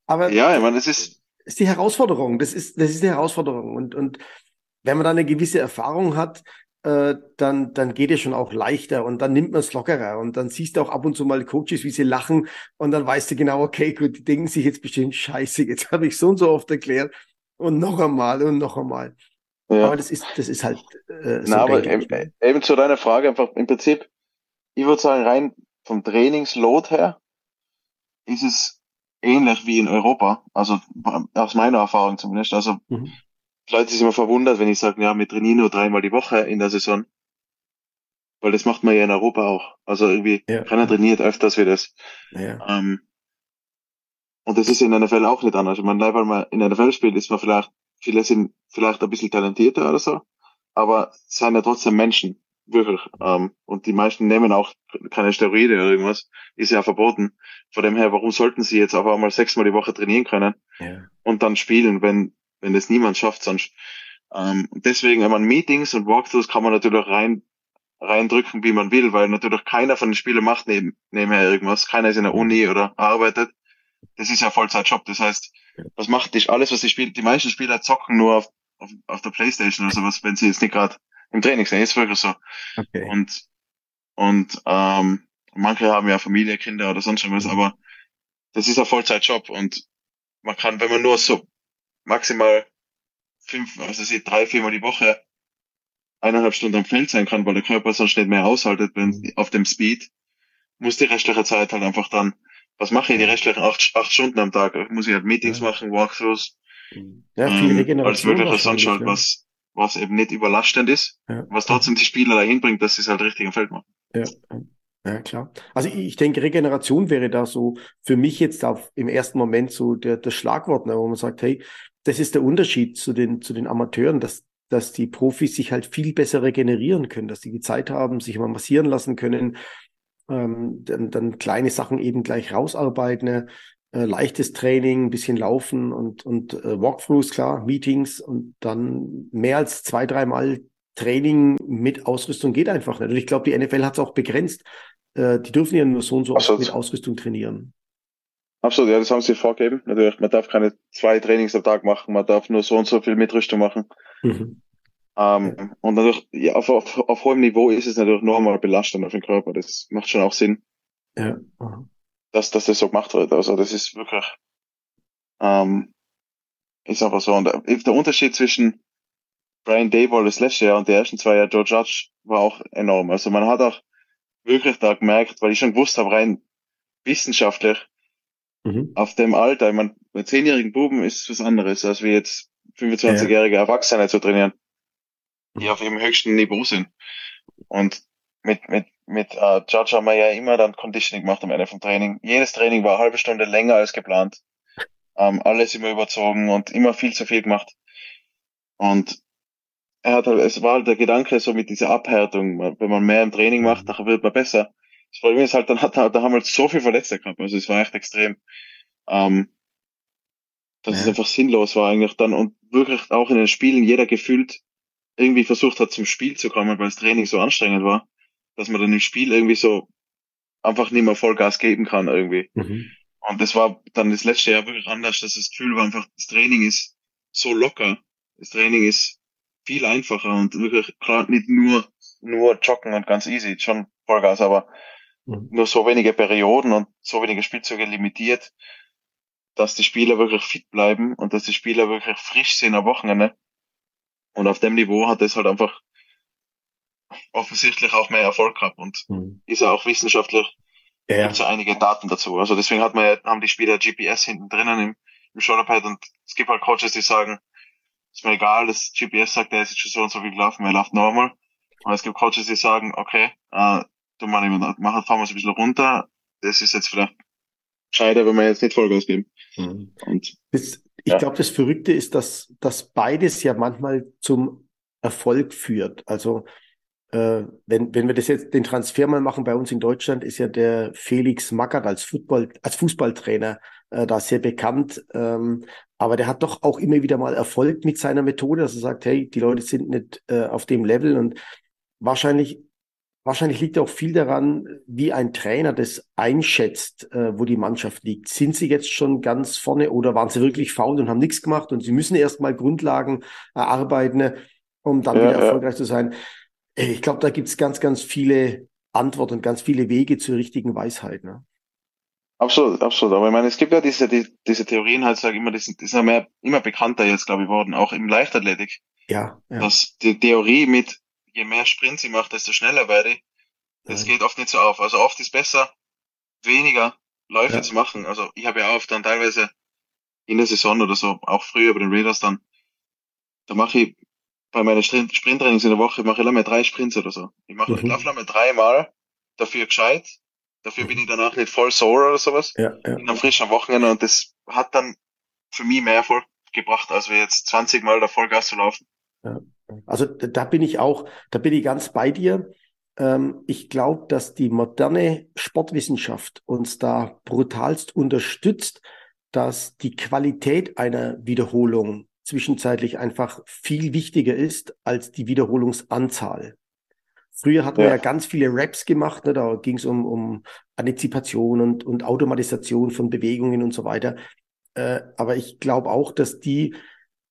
Aber ja, ich meine, das ist, ist die Herausforderung. Das ist, das ist die Herausforderung. Und, und wenn man da eine gewisse Erfahrung hat, äh, dann, dann geht es schon auch leichter und dann nimmt man es lockerer und dann siehst du auch ab und zu mal Coaches, wie sie lachen und dann weißt du genau, okay, gut, die denken sich jetzt bestimmt, scheiße, jetzt habe ich so und so oft erklärt und noch einmal und noch einmal. Ja. Aber das ist, das ist halt äh, so. Na, aber eben, eben zu deiner Frage einfach im Prinzip, ich würde sagen, rein vom Trainingsload her ist es ähnlich wie in Europa, also aus meiner Erfahrung zumindest. Also mhm. Leute sind immer verwundert, wenn ich sage, ja, wir trainieren nur dreimal die Woche in der Saison. Weil das macht man ja in Europa auch. Also irgendwie, ja. keiner trainiert öfters wie das. Ja. Ähm, und das ist in einer NFL auch nicht anders. Ich meine, weil man in einer NFL spielt, ist man vielleicht, viele sind vielleicht ein bisschen talentierter oder so, aber sind ja trotzdem Menschen. Wirklich. Ähm, und die meisten nehmen auch keine Steroide oder irgendwas. Ist ja verboten. Von dem her, warum sollten sie jetzt aber mal sechsmal die Woche trainieren können ja. und dann spielen, wenn wenn das niemand schafft sonst. Ähm, deswegen, wenn man Meetings und Walkthroughs kann man natürlich rein reindrücken, wie man will, weil natürlich keiner von den Spielern macht neben, nebenher irgendwas. Keiner ist in der Uni oder arbeitet. Das ist ja Vollzeitjob. Das heißt, was macht dich alles, was sie spielt? Die meisten Spieler zocken nur auf, auf, auf der Playstation oder sowas, wenn sie jetzt nicht gerade im Training sind. Ist wirklich so. Okay. Und, und ähm, manche haben ja Familie, Kinder oder sonst was, aber das ist ein Vollzeitjob und man kann, wenn man nur so maximal fünf, also sie drei, viermal die Woche eineinhalb Stunden am Feld sein kann, weil der Körper sonst nicht mehr aushaltet wenn, auf dem Speed, muss die restliche Zeit halt einfach dann, was mache ich die restlichen acht, acht Stunden am Tag? Muss ich halt Meetings ja. machen, Walkthroughs. Ja, viel ähm. Als wirklicher sonst halt was, was eben nicht überlastend ist, ja. was trotzdem die Spieler dahin bringt, dass sie es halt richtig im Feld machen. Ja. Ja, klar. Also ich denke, Regeneration wäre da so für mich jetzt auf, im ersten Moment so der, das Schlagwort, ne, wo man sagt, hey, das ist der Unterschied zu den, zu den Amateuren, dass, dass die Profis sich halt viel besser regenerieren können, dass sie die Zeit haben, sich mal massieren lassen können, ähm, dann, dann kleine Sachen eben gleich rausarbeiten, ne? äh, leichtes Training, ein bisschen Laufen und, und äh, Walkthroughs, klar, Meetings und dann mehr als zwei, dreimal Training mit Ausrüstung geht einfach nicht. Und ich glaube, die NFL hat es auch begrenzt. Äh, die dürfen ja nur so und so Absolut. mit Ausrüstung trainieren. Absolut, ja, das haben sie vorgegeben. Natürlich, man darf keine zwei Trainings am Tag machen, man darf nur so und so viel Mitrüstung machen. Mhm. Ähm, ja. Und natürlich, ja, auf, auf, auf hohem Niveau ist es natürlich noch einmal belastend auf den Körper. Das macht schon auch Sinn. Ja. Dass, dass das so gemacht wird. Also das ist wirklich, ähm, ist einfach so. Und der Unterschied zwischen Brian Dayball das letzte Jahr und die ersten zwei Jahre Joe Judge war auch enorm. Also man hat auch wirklich da gemerkt, weil ich schon gewusst habe, rein wissenschaftlich, mhm. auf dem Alter, ich meine, bei zehnjährigen Buben ist es was anderes, als wir jetzt 25-jährige Erwachsene zu trainieren, die auf ihrem höchsten Niveau sind. Und mit, mit, mit uh, Judge haben wir ja immer dann Conditioning gemacht am Ende vom Training. Jedes Training war eine halbe Stunde länger als geplant. Ähm, alles immer überzogen und immer viel zu viel gemacht. Und er hat halt, es war halt der Gedanke so mit dieser Abhärtung, wenn man mehr im Training mhm. macht, dann wird man besser. Das Problem ist halt, dann hat, da haben wir halt so viel Verletzte gehabt, also es war echt extrem, ähm, dass ja. es einfach sinnlos war eigentlich dann und wirklich auch in den Spielen jeder gefühlt irgendwie versucht hat zum Spiel zu kommen, weil das Training so anstrengend war, dass man dann im Spiel irgendwie so einfach nicht mehr Vollgas geben kann irgendwie. Mhm. Und das war dann das letzte Jahr wirklich anders, dass das Gefühl war einfach, das Training ist so locker, das Training ist viel einfacher und wirklich klar nicht nur nur joggen und ganz easy, schon Vollgas, aber mhm. nur so wenige Perioden und so wenige Spielzeuge limitiert, dass die Spieler wirklich fit bleiben und dass die Spieler wirklich frisch sind am Wochenende. Und auf dem Niveau hat es halt einfach offensichtlich auch mehr Erfolg gehabt und mhm. ist ja auch wissenschaftlich ja, ja. einige Daten dazu. Also deswegen hat man ja, haben die Spieler GPS hinten drinnen im, im Shoulderpad und es gibt halt Coaches, die sagen, ist mir egal, das GPS sagt, er ist jetzt schon so und so viel gelaufen, er läuft normal. Und es gibt Coaches, die sagen, okay, äh, du mal mach, fahren wir es ein bisschen runter, das ist jetzt vielleicht gescheiter, wenn wir jetzt nicht Vollgas geben. Mhm. Und, das, ich ja. glaube, das Verrückte ist, dass, dass beides ja manchmal zum Erfolg führt. Also äh, wenn, wenn wir das jetzt den Transfer mal machen bei uns in Deutschland, ist ja der Felix Magath als Football, als Fußballtrainer äh, da sehr bekannt. Ähm, aber der hat doch auch immer wieder mal Erfolg mit seiner Methode, dass er sagt, hey, die Leute sind nicht äh, auf dem Level und wahrscheinlich Wahrscheinlich liegt auch viel daran, wie ein Trainer das einschätzt, äh, wo die Mannschaft liegt. Sind sie jetzt schon ganz vorne oder waren sie wirklich faul und haben nichts gemacht und sie müssen erst mal Grundlagen erarbeiten, um dann ja, wieder erfolgreich ja. zu sein? Äh, ich glaube, da gibt es ganz, ganz viele Antworten und ganz viele Wege zur richtigen Weisheit. Ne? Absolut, absolut. Aber ich meine, es gibt ja diese, die, diese Theorien halt, sag ich immer, die sind, die sind ja mehr, immer bekannter jetzt, glaube ich, worden, auch im Leichtathletik. Ja, ja. Dass die Theorie mit, je mehr Sprint sie macht, desto schneller werde ich, das ja. geht oft nicht so auf. Also oft ist besser, weniger Läufe ja. zu machen. Also ich habe ja oft dann teilweise in der Saison oder so, auch früher bei den Raiders dann, da mache ich bei meinen Sprinttrainings in der Woche mache ich lange drei Sprints oder so. Ich mache, mhm. ich laufe lange dreimal, dafür gescheit, dafür bin ich danach nicht voll sore oder sowas. Ja, ja. Bin dann frisch am Wochenende und das hat dann für mich mehr Erfolg gebracht, als wir jetzt 20 Mal da Vollgas zu laufen. Ja. Also da bin ich auch, da bin ich ganz bei dir. Ähm, ich glaube, dass die moderne Sportwissenschaft uns da brutalst unterstützt, dass die Qualität einer Wiederholung zwischenzeitlich einfach viel wichtiger ist als die Wiederholungsanzahl. Früher hatten ja. wir ja ganz viele Raps gemacht, ne? da ging es um, um Antizipation und, und Automatisation von Bewegungen und so weiter. Äh, aber ich glaube auch, dass die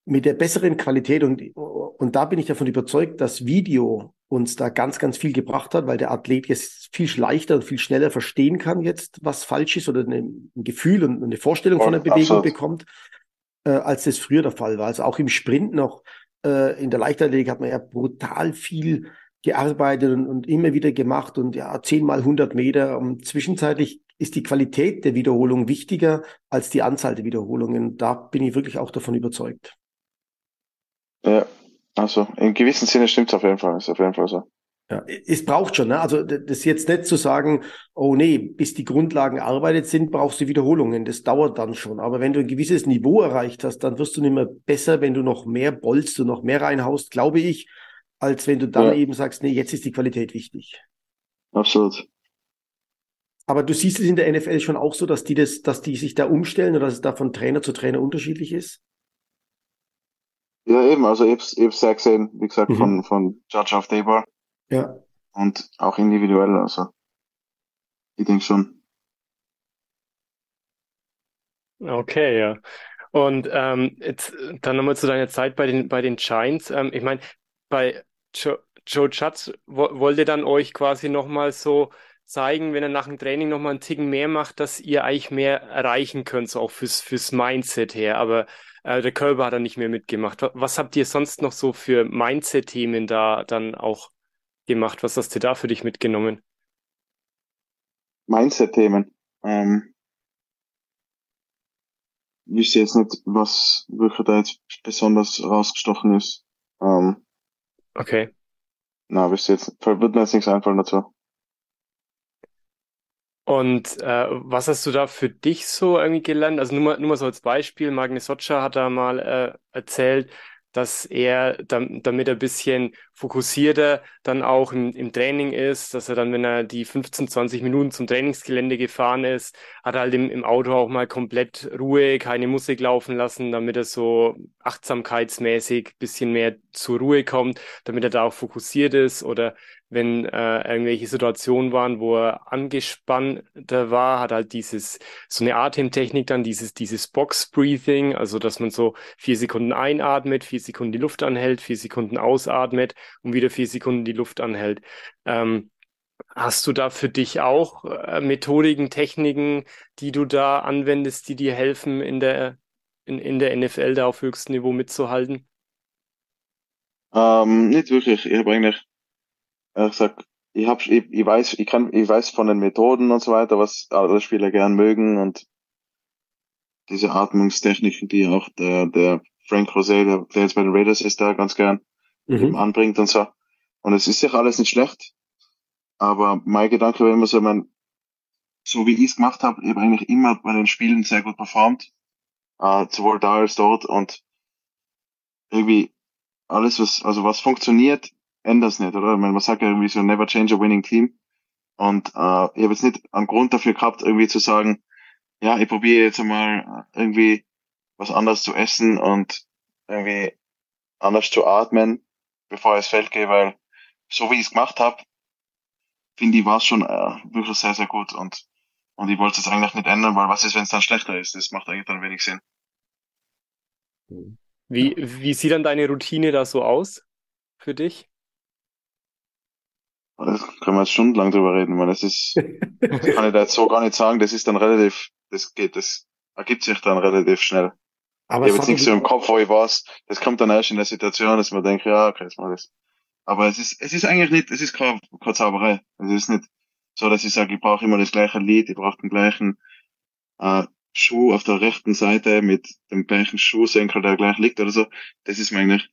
mit der besseren Qualität und, und da bin ich davon überzeugt, dass Video uns da ganz, ganz viel gebracht hat, weil der Athlet jetzt viel leichter und viel schneller verstehen kann jetzt, was falsch ist oder ein Gefühl und eine Vorstellung von der Bewegung absolut. bekommt äh, als das früher der Fall war. Also auch im Sprint noch, äh, in der Leichtathletik hat man ja brutal viel gearbeitet und, und immer wieder gemacht und ja, zehnmal 100 Meter. Und zwischenzeitlich ist die Qualität der Wiederholung wichtiger als die Anzahl der Wiederholungen. Da bin ich wirklich auch davon überzeugt. Ja, also in gewissem Sinne stimmt es auf jeden Fall. Ist auf jeden Fall so. Ja, es braucht schon, ne? Also das jetzt nicht zu sagen, oh nee, bis die Grundlagen erarbeitet sind, brauchst du Wiederholungen. Das dauert dann schon. Aber wenn du ein gewisses Niveau erreicht hast, dann wirst du nicht mehr besser, wenn du noch mehr bolst und noch mehr reinhaust, glaube ich, als wenn du dann ja. eben sagst, nee, jetzt ist die Qualität wichtig. Absolut. Aber du siehst es in der NFL schon auch so, dass die das, dass die sich da umstellen oder dass es da von Trainer zu Trainer unterschiedlich ist? Ja, eben, also ich hab's, ich hab's sehr gesehen, wie gesagt, mhm. von, von Judge of Daybar. Ja. Und auch individuell, also. Ich denke schon. Okay, ja. Und ähm, jetzt dann nochmal zu deiner Zeit bei den, bei den Giants. Ähm, ich meine, bei Joe, Joe Judge wo, wollte dann euch quasi nochmal so zeigen, wenn er nach dem Training nochmal einen Ticken mehr macht, dass ihr eigentlich mehr erreichen könnt, so auch fürs, fürs Mindset her. Aber äh, der Körper hat er nicht mehr mitgemacht. Was habt ihr sonst noch so für Mindset-Themen da dann auch gemacht? Was hast du da für dich mitgenommen? Mindset-Themen. Ähm, ich wüsste jetzt nicht, was wirklich da jetzt besonders rausgestochen ist. Ähm, okay. Na, wüsste jetzt, wird mir jetzt nichts einfallen dazu. Und äh, was hast du da für dich so irgendwie gelernt? Also nur mal, nur mal so als Beispiel, Magnus Socha hat da mal äh, erzählt, dass er, damit er ein bisschen fokussierter dann auch im, im Training ist, dass er dann, wenn er die 15, 20 Minuten zum Trainingsgelände gefahren ist, hat er halt im, im Auto auch mal komplett Ruhe, keine Musik laufen lassen, damit er so achtsamkeitsmäßig bisschen mehr zur Ruhe kommt, damit er da auch fokussiert ist oder wenn äh, irgendwelche Situationen waren, wo er angespannter war, hat halt dieses, so eine Atemtechnik dann, dieses, dieses Box-Breathing, also dass man so vier Sekunden einatmet, vier Sekunden die Luft anhält, vier Sekunden ausatmet und wieder vier Sekunden die Luft anhält. Ähm, Hast du da für dich auch äh, Methodiken, Techniken, die du da anwendest, die dir helfen, in der, in, in der NFL da auf höchstem Niveau mitzuhalten? Ähm, nicht wirklich. Ich habe eigentlich hat gesagt, ich, hab, ich, ich, weiß, ich, kann, ich weiß von den Methoden und so weiter, was alle Spieler gern mögen und diese Atmungstechniken, die auch der, der Frank Rosé, der, der jetzt bei den Raiders ist, da ganz gern mhm. anbringt und so. Und es ist ja alles nicht schlecht. Aber mein Gedanke war immer so, man, so wie ich es gemacht habe, ich habe eigentlich immer bei den Spielen sehr gut performt. Äh, sowohl da als dort und irgendwie alles, was, also was funktioniert, ändert nicht, oder? Man sagt ja irgendwie so, never change a winning team. Und äh, ich habe jetzt nicht einen Grund dafür gehabt, irgendwie zu sagen, ja, ich probiere jetzt einmal irgendwie was anderes zu essen und irgendwie anders zu atmen, bevor ich ins Feld gehe, weil so wie ich es gemacht habe, finde ich, war es schon äh, wirklich sehr, sehr gut. Und, und ich wollte es eigentlich nicht ändern, weil was ist, wenn es dann schlechter ist? Das macht eigentlich dann wenig Sinn. Wie, wie sieht dann deine Routine da so aus für dich? Das können wir jetzt stundenlang drüber reden, weil das ist, das kann ich da jetzt so gar nicht sagen, das ist dann relativ, das geht, das ergibt sich dann relativ schnell. Aber ich habe jetzt nichts so im Kopf, wo ich weiß, das kommt dann erst in der Situation, dass man denkt, ja, okay, jetzt mal das. Aber es ist, es ist eigentlich nicht, es ist keine, keine Zauberei. Es ist nicht so, dass ich sage, ich brauche immer das gleiche Lied, ich brauche den gleichen äh, Schuh auf der rechten Seite mit dem gleichen Schuhsenkel, der gleich liegt oder so. Das ist mir eigentlich,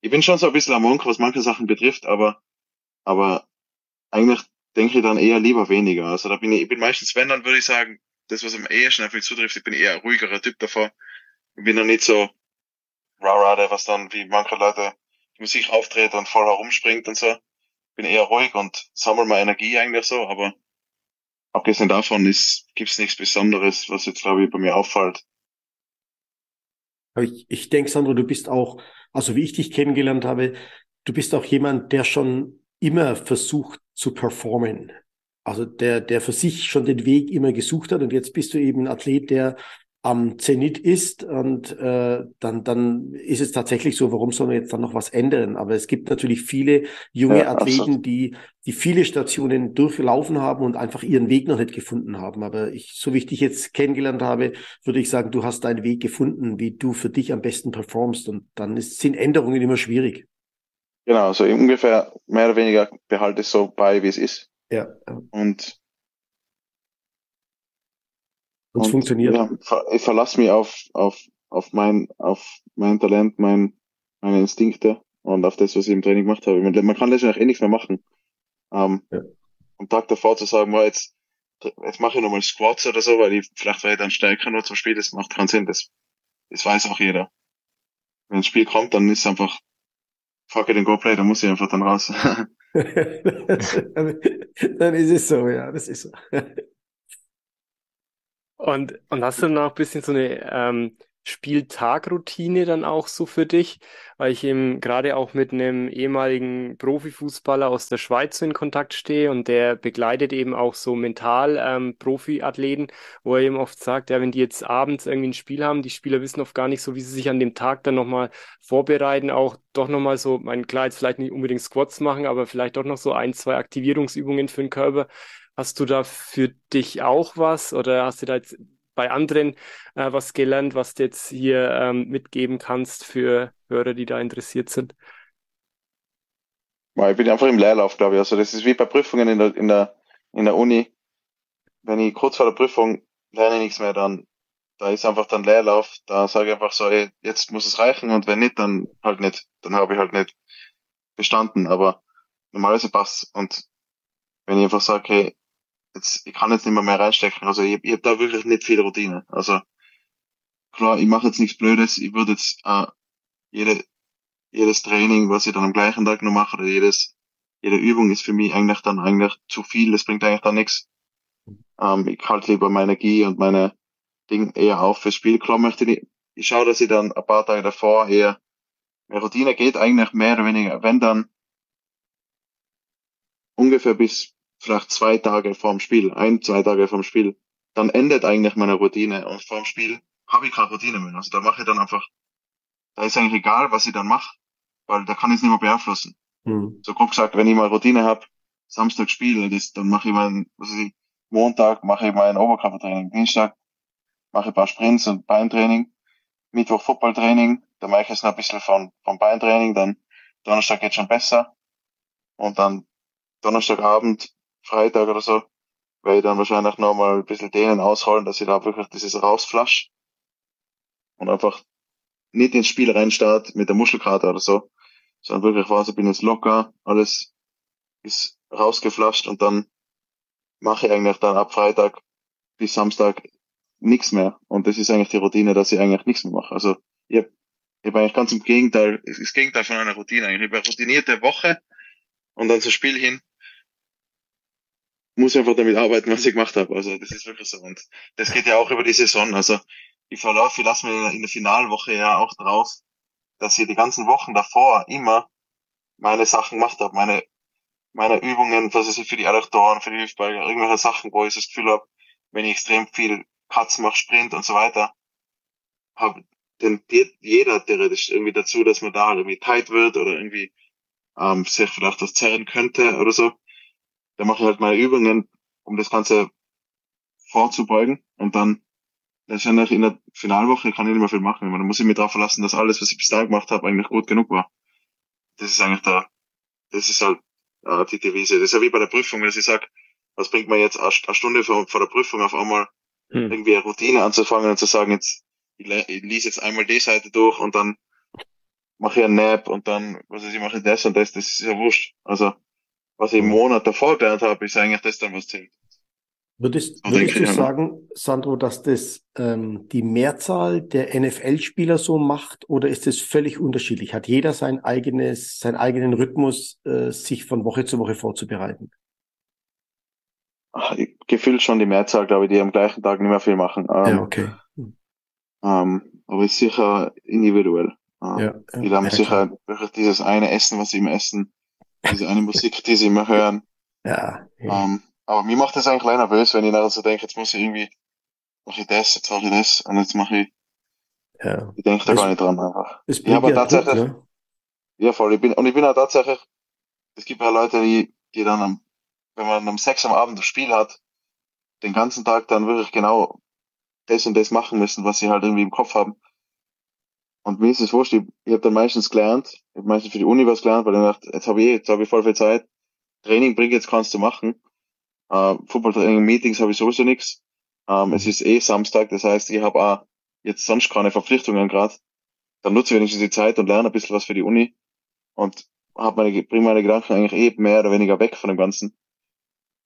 ich bin schon so ein bisschen am Monk, was manche Sachen betrifft, aber, aber eigentlich denke ich dann eher lieber weniger. Also da bin ich, ich bin meistens, wenn, dann würde ich sagen, das, was am ehesten auf mich zutrifft, ich bin eher ein ruhigerer Typ davor. Ich bin dann nicht so rah, der was dann wie manche Leute die Musik auftritt und voll herumspringt und so. Bin eher ruhig und sammle meine Energie eigentlich so, aber abgesehen davon ist, gibt's nichts Besonderes, was jetzt, glaube ich, bei mir auffällt. Ich, ich denke, Sandro, du bist auch, also wie ich dich kennengelernt habe, du bist auch jemand, der schon immer versucht zu performen. Also der, der für sich schon den Weg immer gesucht hat und jetzt bist du eben ein Athlet, der am Zenit ist und äh, dann, dann ist es tatsächlich so, warum soll man jetzt dann noch was ändern? Aber es gibt natürlich viele junge ja, Athleten, die, die viele Stationen durchlaufen haben und einfach ihren Weg noch nicht gefunden haben. Aber ich, so wie ich dich jetzt kennengelernt habe, würde ich sagen, du hast deinen Weg gefunden, wie du für dich am besten performst und dann ist, sind Änderungen immer schwierig. Genau, so ungefähr mehr oder weniger behalte es so bei, wie es ist. Ja. Und Und es funktioniert. Ja, ich verlasse mich auf, auf, auf mein, auf mein Talent, mein, meine Instinkte und auf das, was ich im Training gemacht habe. Man, kann letztendlich eh nichts mehr machen. Ähm, Ja. Am Tag davor zu sagen, jetzt, jetzt mache ich nochmal Squats oder so, weil ich vielleicht ich dann stärker nur zum Spiel, das macht keinen Sinn. Das, das weiß auch jeder. Wenn ein Spiel kommt, dann ist einfach fuck it and go play, dann muss ich einfach dann raus. Dann ist es so, ja, das ist so. Und, und hast du dann auch ein bisschen so eine ähm, Spieltagroutine dann auch so für dich? Weil ich eben gerade auch mit einem ehemaligen Profifußballer aus der Schweiz in Kontakt stehe und der begleitet eben auch so mental ähm, Profiathleten, wo er eben oft sagt, ja, wenn die jetzt abends irgendwie ein Spiel haben, die Spieler wissen oft gar nicht so, wie sie sich an dem Tag dann nochmal vorbereiten, auch doch nochmal so, mein klar, jetzt vielleicht nicht unbedingt Squats machen, aber vielleicht doch noch so ein, zwei Aktivierungsübungen für den Körper. Hast du da für dich auch was oder hast du da jetzt bei anderen äh, was gelernt, was du jetzt hier ähm, mitgeben kannst für Hörer, die da interessiert sind? Ich bin einfach im Leerlauf, glaube ich. Also das ist wie bei Prüfungen in der, in der, in der Uni. Wenn ich kurz vor der Prüfung lerne ich nichts mehr, dann da ist einfach dann Leerlauf. Da sage ich einfach so, ey, jetzt muss es reichen und wenn nicht, dann halt nicht. Dann habe ich halt nicht bestanden. Aber normalerweise passt Und wenn ich einfach sage, hey, jetzt, ich kann jetzt nicht mehr mehr reinstecken. Also ich, ich habe da wirklich nicht viel Routine. Also klar, ich mache jetzt nichts Blödes. Ich würde jetzt äh, jede, jedes Training, was ich dann am gleichen Tag noch mache, oder jedes, jede Übung ist für mich eigentlich dann eigentlich zu viel. Das bringt eigentlich dann nichts. Ähm, ich halte lieber meine Energie und meine Dinge eher auf fürs Spiel. Klar möchte ich, ich schaue, dass ich dann ein paar Tage davor eher mehr Routine geht eigentlich mehr oder weniger, wenn dann ungefähr bis vielleicht zwei Tage vorm Spiel, ein, zwei Tage vorm Spiel, dann endet eigentlich meine Routine und vorm Spiel habe ich keine Routine mehr. Also da mache ich dann einfach, da ist eigentlich egal, was ich dann mache, weil da kann ich es nicht mehr beeinflussen. Hm. So grob gesagt, wenn ich mal Routine habe, Samstag spiele, das, dann mache ich mein, was weiß ich, Montag mache ich mein Oberkörpertraining, Dienstag mache ich ein paar Sprints und Beintraining, Mittwoch Footballtraining, dann mache ich jetzt noch ein bisschen von, von Beintraining, dann Donnerstag geht schon besser und dann Donnerstagabend, Freitag oder so, werde ich dann wahrscheinlich noch mal ein bisschen denen ausholen, dass ich da wirklich dieses rausflash und einfach nicht ins Spiel reinstart mit der Muschelkarte oder so, sondern wirklich weiß, ich bin jetzt locker, alles ist rausgeflasht und dann mache ich eigentlich dann ab Freitag bis Samstag nichts mehr. Und das ist eigentlich die Routine, dass ich eigentlich nichts mehr mache. Also ich habe hab eigentlich ganz im Gegenteil, es ist das Gegenteil von einer Routine eigentlich. Ich habe eine routinierte Woche und dann zum Spiel hin muss einfach damit arbeiten, was ich gemacht habe. Also das ist wirklich so. Und das geht ja auch über die Saison. Also ich verlaufe, ich lasse mir in der Finalwoche ja auch drauf, dass ich die ganzen Wochen davor immer meine Sachen gemacht habe, meine meine Übungen, was ich, für die Adduktoren, für die Hüftbeuger, irgendwelche Sachen, wo ich das Gefühl habe, wenn ich extrem viel Cuts mache, Sprint und so weiter, habe tendiert jeder theoretisch irgendwie dazu, dass man da halt irgendwie tight wird oder irgendwie ähm, sich vielleicht was zerren könnte oder so. Da mache ich halt meine Übungen, um das Ganze vorzubeugen und dann letztendlich in der Finalwoche kann ich nicht mehr viel machen. Man muss ich mich darauf verlassen, dass alles, was ich bis dahin gemacht habe, eigentlich gut genug war. Das ist eigentlich da, das ist halt äh, die Devise. Das ist ja wie bei der Prüfung, wenn ich sage, was bringt mir jetzt eine Stunde vor, vor der Prüfung auf einmal Hm. irgendwie eine Routine anzufangen und zu sagen, jetzt ich, ich lese jetzt einmal die Seite durch und dann mache ich einen Nap und dann, was weiß ich, mache ich das und das, das ist ja wurscht. Also, was ich im Monat davor gelernt habe, ist eigentlich das dann, was zählt. Würdest, So würdest du ja. sagen, Sandro, dass das ähm, die Mehrzahl der NFL-Spieler so macht oder ist es völlig unterschiedlich? Hat jeder sein eigenes, seinen eigenen Rhythmus, äh, sich von Woche zu Woche vorzubereiten? Ach, Gefühlt schon die Mehrzahl, glaube ich, die am gleichen Tag nicht mehr viel machen. Ähm, Ja, okay. ähm, aber ist sicher individuell. Ähm, Ja, Die haben ja, sicher wirklich dieses eine Essen, was sie immer essen, diese eine Musik, die sie immer hören. Ja, ja. Ähm, aber mir macht das eigentlich gleich nervös, wenn ich nachher so denke, jetzt muss ich irgendwie, mache ich das, jetzt mache ich das und jetzt mache ich, ja. ich denke da gar nicht dran einfach. Es Ja, aber ja Druck, tatsächlich- ne? Ja, voll. Ich bin, und ich bin auch tatsächlich, es gibt ja Leute, die, die dann am, wenn man um sechs am Abend das Spiel hat, den ganzen Tag dann wirklich genau das und das machen müssen, was sie halt irgendwie im Kopf haben. Und mir ist es wurscht, ich, ich habe dann meistens gelernt, meistens für die Uni was gelernt, weil ich dachte, jetzt habe ich, jetzt habe ich voll viel Zeit. Training bringt jetzt kannst du machen. Äh, Footballtraining, Meetings habe ich sowieso nichts. Ähm, es ist eh Samstag, das heißt, ich habe auch jetzt sonst keine Verpflichtungen gerade. Dann nutze ich wenigstens die Zeit und lerne ein bisschen was für die Uni und hab meine, bringe meine Gedanken eigentlich eh mehr oder weniger weg von dem Ganzen,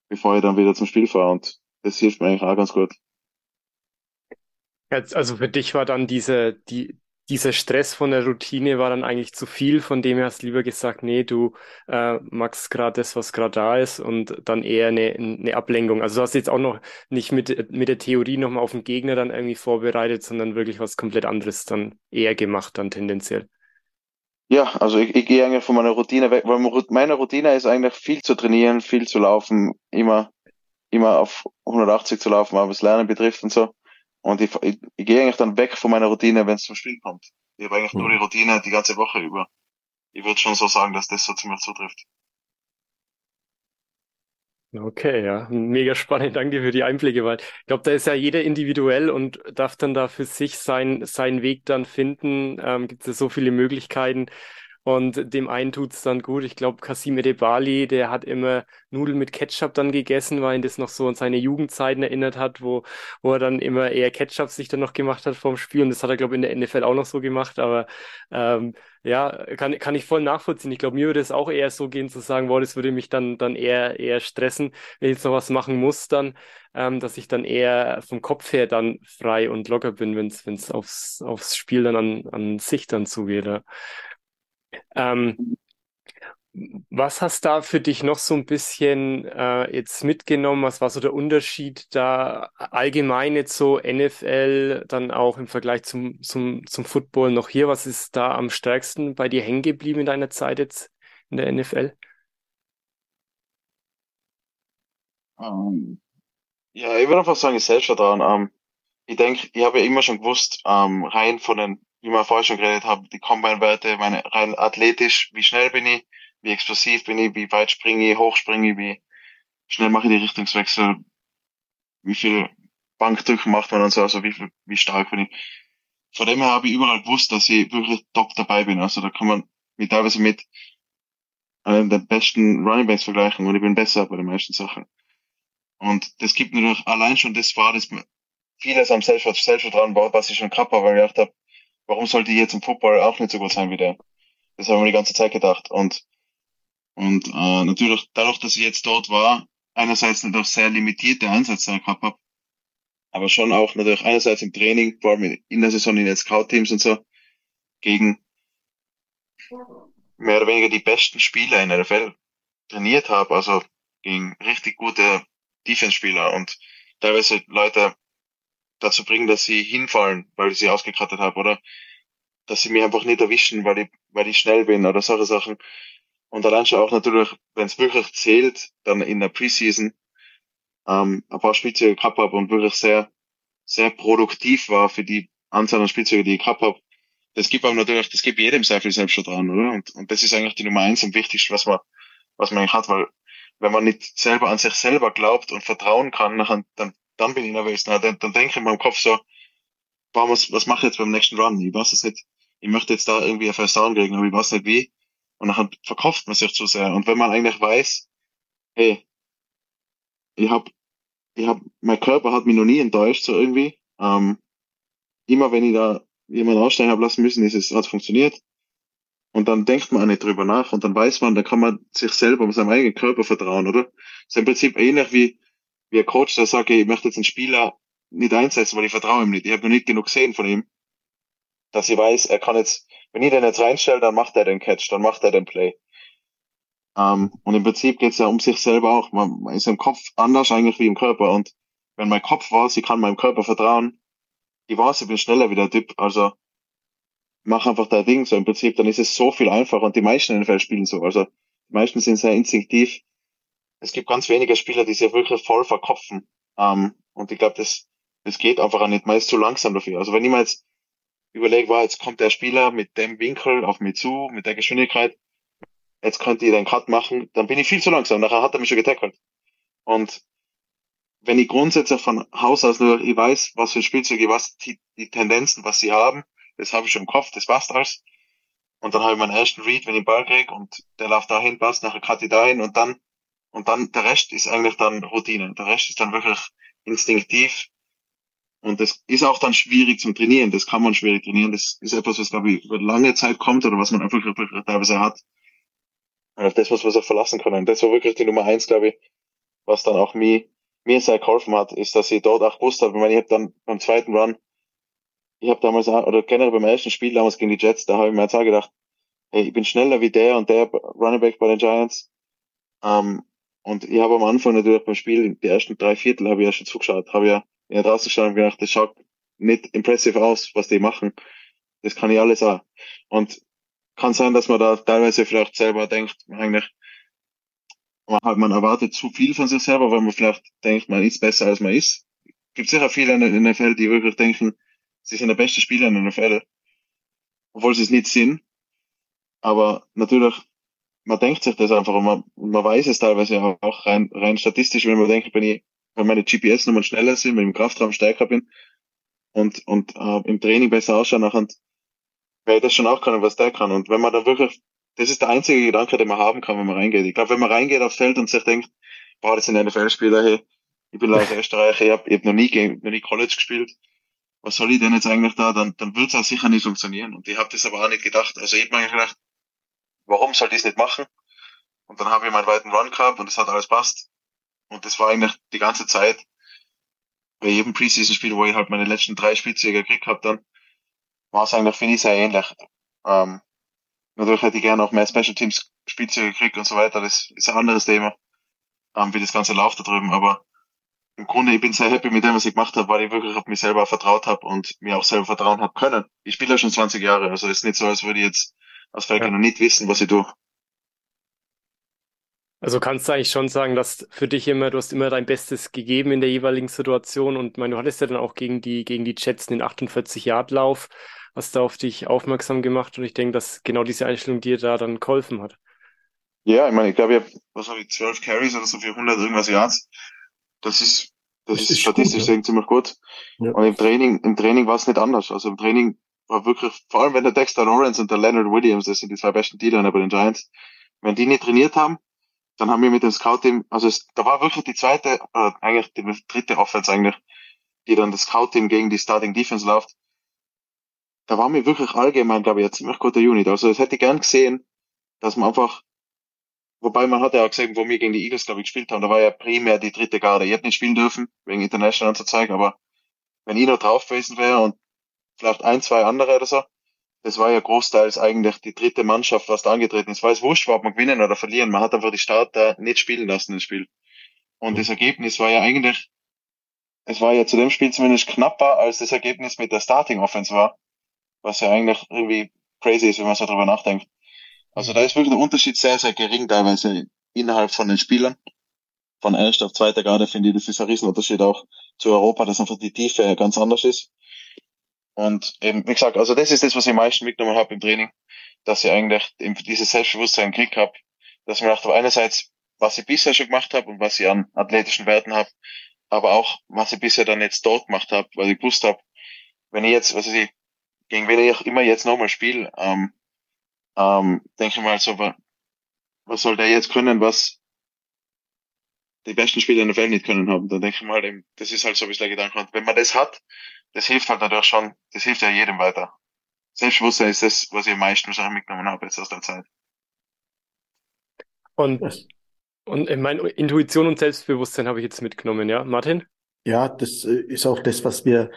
bevor ich dann wieder zum Spiel fahre und das hilft mir eigentlich auch ganz gut. Also für dich war dann diese, die, dieser Stress von der Routine war dann eigentlich zu viel, von dem her hast du lieber gesagt, nee, du äh, magst gerade das, was gerade da ist und dann eher eine, eine Ablenkung. Also du hast jetzt auch noch nicht mit, mit der Theorie nochmal auf den Gegner dann irgendwie vorbereitet, sondern wirklich was komplett anderes dann eher gemacht dann tendenziell. Ja, also ich, ich gehe eigentlich von meiner Routine weg, weil meine Routine ist eigentlich viel zu trainieren, viel zu laufen, immer, immer auf 180 zu laufen, was Lernen betrifft und so. Und ich, ich, ich gehe eigentlich dann weg von meiner Routine, wenn es zum Spiel kommt. Ich habe eigentlich mhm. nur die Routine die ganze Woche über. Ich würde schon so sagen, dass das so ziemlich zutrifft. Okay, ja, mega spannend. Danke für die Einblicke, weil ich glaube, da ist ja jeder individuell und darf dann da für sich sein, seinen Weg dann finden. Ähm, gibt es ja so viele Möglichkeiten. Und dem einen tut's dann gut. Ich glaube, Kasim Edebali, der hat immer Nudeln mit Ketchup dann gegessen, weil ihn das noch so an seine Jugendzeiten erinnert hat, wo, wo er dann immer eher Ketchup sich dann noch gemacht hat vorm Spiel. Und das hat er, glaube ich, in der NFL auch noch so gemacht. Aber ähm, ja, kann, kann ich voll nachvollziehen. Ich glaube, mir würde es auch eher so gehen, zu sagen, boah, das würde mich dann, dann eher, eher stressen, wenn ich jetzt noch was machen muss, dann, ähm, dass ich dann eher vom Kopf her dann frei und locker bin, wenn es aufs, aufs Spiel dann an, an sich dann zugeht. Ja. Ähm, was hast da für dich noch so ein bisschen äh, jetzt mitgenommen? Was war so der Unterschied da allgemein jetzt so NFL, dann auch im Vergleich zum, zum, zum Football noch hier? Was ist da am stärksten bei dir hängen geblieben in deiner Zeit jetzt in der NFL? Ähm, ja, ich würde einfach sagen, ich Selbstvertrauen. Ähm, ich denke, ich habe ja immer schon gewusst, ähm, rein von den wie wir vorher schon geredet haben, die Combine-Werte, meine rein athletisch, wie schnell bin ich, wie explosiv bin ich, wie weit springe ich, hoch springe ich, wie schnell mache ich die Richtungswechsel, wie viel Bankdrücken macht man und so, also wie, wie stark bin ich. Von dem her habe ich überall gewusst, dass ich wirklich top dabei bin. Also da kann man mich teilweise mit einem der besten Running Backs vergleichen und ich bin besser bei den meisten Sachen. Und das gibt natürlich allein schon das war, dass vieles am Selbstvertrauen was ich schon gehabt habe, weil ich gedacht habe, warum sollte ich jetzt im Football auch nicht so gut sein wie der? Das habe ich mir die ganze Zeit gedacht. Und, und äh, natürlich, dadurch, dass ich jetzt dort war, einerseits natürlich sehr limitierte Einsätze gehabt habe, aber schon auch natürlich einerseits im Training, vor allem in der Saison in den Scout-Teams und so, gegen mehr oder weniger die besten Spieler in der NFL trainiert habe, also gegen richtig gute Defense-Spieler und teilweise Leute, dazu bringen, dass sie hinfallen, weil ich sie ausgekrattet habe oder dass sie mich einfach nicht erwischen, weil ich, weil ich schnell bin oder solche Sachen. Und allein schon auch natürlich, wenn es wirklich zählt, dann in der Preseason ähm, ein paar Spielzeuge gehabt habe und wirklich sehr, sehr produktiv war für die Anzahl an Spielzeuge, die ich gehabt habe. Das gibt aber natürlich, das gibt jedem sehr viel Selbstvertrauen, oder? Und, und das ist eigentlich die Nummer eins und wichtigste, was man, was man eigentlich hat, weil wenn man nicht selber an sich selber glaubt und vertrauen kann, dann, dann bin ich nervös. Na, dann, dann denke ich in meinem Kopf so, boah, was, was mache ich jetzt beim nächsten Run? Ich weiß es nicht. Ich möchte jetzt da irgendwie ein Down kriegen, aber ich weiß nicht wie. Und dann verkauft man sich zu sehr. Und wenn man eigentlich weiß, hey, ich hab, ich hab, mein Körper hat mich noch nie enttäuscht, so irgendwie. Ähm, immer wenn ich da jemanden aussteigen habe lassen müssen, ist es, hat funktioniert. Und dann denkt man auch nicht drüber nach und dann weiß man, da kann man sich selber um seinem eigenen Körper vertrauen, oder? Das ist im Prinzip ähnlich wie, wie ein Coach, der sagt, ich möchte jetzt einen Spieler nicht einsetzen, weil ich vertraue ihm nicht. Ich habe noch nicht genug gesehen von ihm, dass ich weiß, er kann jetzt, wenn ich den jetzt reinstelle, dann macht er den Catch, dann macht er den Play. Ähm, und im Prinzip geht es ja um sich selber auch. Man, man ist im Kopf anders eigentlich wie im Körper. Und wenn mein Kopf weiß, ich kann meinem Körper vertrauen, ich weiß, ich bin schneller wie der Typ, also mach einfach dein Ding so im Prinzip, dann ist es so viel einfacher und die meisten NFL spielen so. Also die meisten sind sehr instinktiv es gibt ganz wenige Spieler, die sich wirklich voll verkopfen. Ähm, und ich glaube, das, das geht einfach auch nicht. Man ist zu langsam dafür. Also wenn ich mir jetzt überlege, war, jetzt kommt der Spieler mit dem Winkel auf mich zu, mit der Geschwindigkeit, jetzt könnte ich den Cut machen, dann bin ich viel zu langsam. Nachher hat er mich schon getackelt. Und wenn ich grundsätzlich von Haus aus nur, ich weiß, was für Spielzeuge, was die, die Tendenzen, was sie haben, das habe ich schon im Kopf, das passt alles. Und dann habe ich meinen ersten Read, wenn ich den Ball krieg und der läuft dahin, passt, nachher cut ich dahin und dann, und dann, der Rest ist eigentlich dann Routine. Der Rest ist dann wirklich instinktiv. Und das ist auch dann schwierig zum Trainieren. Das kann man schwierig trainieren. Das ist etwas, was, glaube ich, über lange Zeit kommt oder was man einfach teilweise hat. Und auf das muss man sich verlassen können. Das war wirklich die Nummer eins, glaube ich, was dann auch mir, mir sehr geholfen hat, ist, dass ich dort auch gewusst habe, ich meine, ich habe dann beim zweiten Run ich habe damals, oder generell beim ersten Spiel damals gegen die Jets, da habe ich mir jetzt auch gedacht, hey, ich bin schneller wie der und der Running Back bei den Giants. Ähm, und ich habe am Anfang natürlich beim Spiel, die ersten drei Viertel habe ich ja schon zugeschaut, habe ja, ja draußen gestanden gedacht, das schaut nicht impressive aus, was die machen. Das kann ich alles auch. Und kann sein, dass man da teilweise vielleicht selber denkt, eigentlich, man erwartet zu viel von sich selber, weil man vielleicht denkt, man ist besser als man ist. Gibt sicher viele in der NFL, die wirklich denken, sie sind der beste Spieler in der NFL, obwohl sie es nicht sind. Aber natürlich, man denkt sich das einfach und man, man weiß es teilweise auch rein, rein statistisch, wenn man denkt, wenn ich, wenn meine GPS-Nummern schneller sind, wenn ich im Kraftraum stärker bin und, und äh, im Training besser ausschaue, nachher werde ich das schon auch können, was der kann. Und wenn man da wirklich, das ist der einzige Gedanke, den man haben kann, wenn man reingeht. Ich glaube, wenn man reingeht aufs Feld und sich denkt, boah, das sind NFL-Spieler, hey, ich bin aus Österreich, ich habe hab noch nie, noch nie College gespielt, was soll ich denn jetzt eigentlich da, dann, dann wird es auch sicher nicht funktionieren. Und ich habe das aber auch nicht gedacht. Also ich habe mir gedacht, warum soll ich das nicht machen? Und dann habe ich meinen weiten Run gehabt und es hat alles passt. Und das war eigentlich die ganze Zeit bei jedem Preseason-Spiel, wo ich halt meine letzten drei Spielzüge gekriegt habe, dann war es eigentlich, finde ich, sehr ähnlich. Ähm, natürlich hätte ich gerne auch mehr Special Teams Spielzüge gekriegt und so weiter. Das ist ein anderes Thema, ähm, wie das Ganze läuft da drüben. Aber im Grunde, ich bin sehr happy mit dem, was ich gemacht habe, weil ich wirklich auf mich selber vertraut habe und mir auch selber vertrauen habe können. Ich spiele ja schon 20 Jahre, also ist nicht so, als würde ich jetzt aus Falken ja. noch nicht wissen, was ich tue. Also kannst du eigentlich schon sagen, dass für dich immer, du hast immer dein Bestes gegeben in der jeweiligen Situation und meine, du hattest ja dann auch gegen die, gegen die Jets den 48-Yard-Lauf, hast da auf dich aufmerksam gemacht und ich denke, dass genau diese Einstellung dir da dann geholfen hat. Ja, ich meine, ich glaube, ich habe, was habe ich, 12 Carries oder so für 100 irgendwas Yards das ist, das, das ist, ist statistisch gut, ja. ziemlich gut. Ja. Und im Training, im Training war es nicht anders. Also im Training war wirklich, vor allem wenn der Dexter Lawrence und der Leonard Williams, das sind die zwei besten Dealer bei den Giants, wenn die nicht trainiert haben, dann haben wir mit dem Scout-Team, also es, da war wirklich die zweite, äh, eigentlich die dritte Offense eigentlich, die dann das Scout-Team gegen die Starting Defense läuft. Da war mir wirklich allgemein, glaube ich, ein ziemlich guter Unit. Also es hätte ich gern gesehen, dass man einfach Wobei man hat ja auch gesehen, wo wir gegen die Eagles, glaube ich, gespielt haben, da war ja primär die dritte Garde. Ich hätte nicht spielen dürfen, wegen International zu zeigen, aber wenn ich noch drauf gewesen wäre und vielleicht ein, zwei andere oder so, das war ja großteils eigentlich die dritte Mannschaft, was da angetreten ist. Weil es wurscht war, ob man gewinnen oder verlieren. Man hat einfach die Starter nicht spielen lassen im Spiel. Und das Ergebnis war ja eigentlich, es war ja zu dem Spiel zumindest knapper, als das Ergebnis mit der Starting Offense war. Was ja eigentlich irgendwie crazy ist, wenn man so drüber nachdenkt. Also da ist wirklich der Unterschied sehr, sehr gering teilweise innerhalb von den Spielern. Von erster auf zweiter Garde finde ich, das ist ein Riesenunterschied auch zu Europa, dass einfach die Tiefe ganz anders ist. Und eben, wie gesagt, also das ist das, was ich am meisten mitgenommen habe im Training, dass ich eigentlich dieses Selbstbewusstsein gekriegt habe, dass ich mir dachte, einerseits, was ich bisher schon gemacht habe und was ich an athletischen Werten habe, aber auch, was ich bisher dann jetzt dort gemacht habe, weil ich gewusst habe, wenn ich jetzt, was weiß ich, gegen wen ich immer jetzt nochmal spiele, ähm, ähm, denke mal so, was soll der jetzt können, was die besten Spieler in der Welt nicht können haben. Dann denke ich mal, das ist halt so ein bisschen der Gedanke. Und wenn man das hat, das hilft halt natürlich schon, das hilft ja jedem weiter. Selbstbewusstsein ist das, was ich am meisten wahrscheinlich mitgenommen habe jetzt aus der Zeit. Und, und meine Intuition und Selbstbewusstsein habe ich jetzt mitgenommen, ja, Martin? Ja, das äh, ist auch das, was wir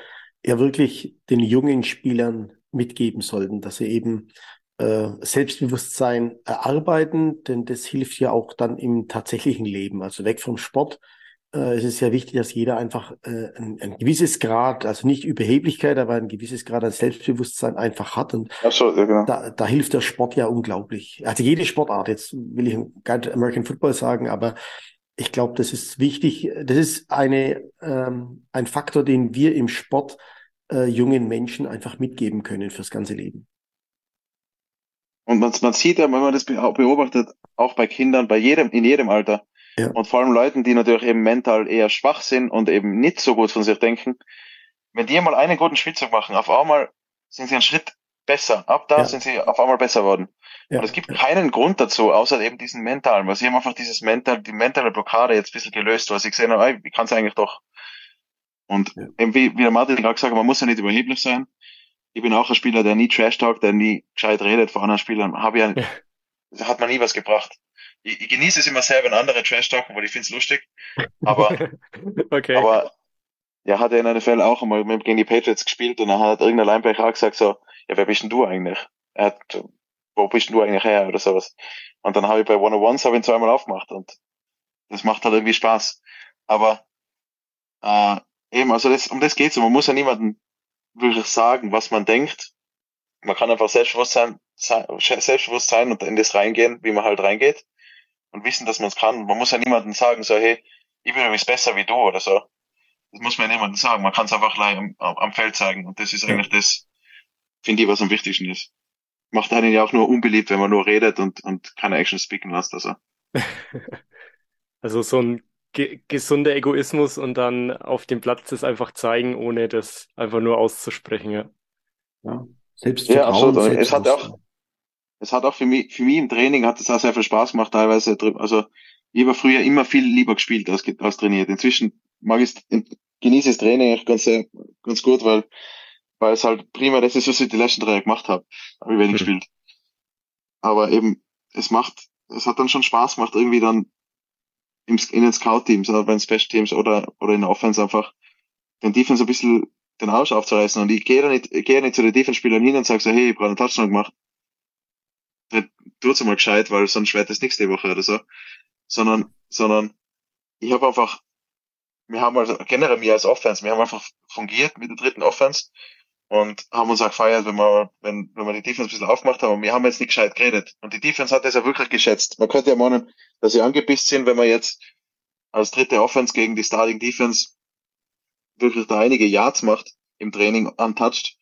ja wirklich den jungen Spielern mitgeben sollten, dass sie eben äh, Selbstbewusstsein erarbeiten, denn das hilft ja auch dann im tatsächlichen Leben. Also weg vom Sport. Äh, es ist ja wichtig, dass jeder einfach äh, ein, ein, gewisses Grad, also nicht Überheblichkeit, aber ein gewisses Grad an Selbstbewusstsein einfach hat. Und Absolut, ja, genau. da, da hilft der Sport ja unglaublich. Also jede Sportart, jetzt will ich nicht American Football sagen, aber ich glaube, das ist wichtig. Das ist eine, ähm, ein Faktor, den wir im Sport äh, jungen Menschen einfach mitgeben können fürs ganze Leben. Und man, man sieht ja, wenn man das beobachtet, auch bei Kindern, bei jedem, in jedem Alter. Ja. Und vor allem Leuten, die natürlich eben mental eher schwach sind und eben nicht so gut von sich denken. Wenn die mal einen guten Spielzug machen, auf einmal sind sie einen Schritt besser. Ab da ja. sind sie auf einmal besser geworden. Ja. Und es gibt keinen Grund dazu, außer eben diesen mentalen, weil sie haben einfach dieses mental, die mentale Blockade jetzt ein bisschen gelöst, weil sie gesehen haben, ey, wie kann es eigentlich doch. Und ja. eben wie, wie der Martin gerade gesagt hat, man muss ja nicht überheblich sein. Ich bin auch ein Spieler, der nie Trash talkt, der nie gescheit redet vor anderen Spielern. Habe ja, ja. hat man nie was gebracht. Ich, ich genieße es immer sehr, wenn andere Trash talken, weil ich finde es lustig. Aber, okay. aber ja, hat er in einer Fälle auch einmal gegen die Patriots gespielt und dann hat irgendein Linebacker auch gesagt so, ja, wer bist denn du eigentlich? Er hat, wo bist denn du eigentlich her oder sowas? Und dann habe ich bei One on Ones habe ich ihn zweimal aufgemacht und das macht halt irgendwie Spaß. Aber äh, eben, also das, um das geht's. Und man muss ja niemandem wirklich sagen, was man denkt. Man kann einfach selbstbewusst sein, selbstbewusst sein und in das reingehen, wie man halt reingeht und wissen, dass man es kann. Man muss ja niemandem sagen, so, hey, ich bin übrigens besser wie du oder so. Das muss man ja niemandem sagen. Man kann es einfach gleich am, am Feld zeigen. Und das ist eigentlich das, finde ich, was am wichtigsten ist. Macht einen ja auch nur unbeliebt, wenn man nur redet und, und keine Action speaken lässt. Also. also so ein ge gesunder Egoismus und dann auf dem Platz das einfach zeigen, ohne das einfach nur auszusprechen. Ja, ja. Selbstvertrauen. Ja, absolut. Es hat auch, es hat auch für mich, für mich im Training hat es auch sehr viel Spaß gemacht, teilweise. Also, ich habe früher immer viel lieber gespielt als, als trainiert. Inzwischen mag ich, genieße das Training echt ganz, ganz gut, weil weil es halt prima das ist, was ich die letzten drei Jahre gemacht habe. Habe ich wenig mhm. gespielt. Aber eben, es macht, es hat dann schon Spaß gemacht, irgendwie dann im, in den Scout-Teams oder bei den Special-Teams oder, oder in der Offense einfach den Defense ein bisschen den Arsch aufzureißen. Und ich gehe da nicht, ich gehe nicht zu den Defense-Spielern hin und sage so, hey, ich brauche einen Touchdown gemacht. Tut's mal gescheit, weil sonst wird das nächste Woche oder so. Sondern, sondern ich habe einfach, wir haben also generell mir als Offense, wir haben einfach fungiert mit der dritten Offense und haben uns auch gefeiert, wenn wir, wenn, wenn wir die Defense ein bisschen aufgemacht haben. Und wir haben jetzt nicht gescheit geredet. Und die Defense hat das ja wirklich geschätzt. Man könnte ja meinen, dass sie angepisst sind, wenn man jetzt als dritte Offense gegen die Starting Defense wirklich da einige Yards macht im Training untouched.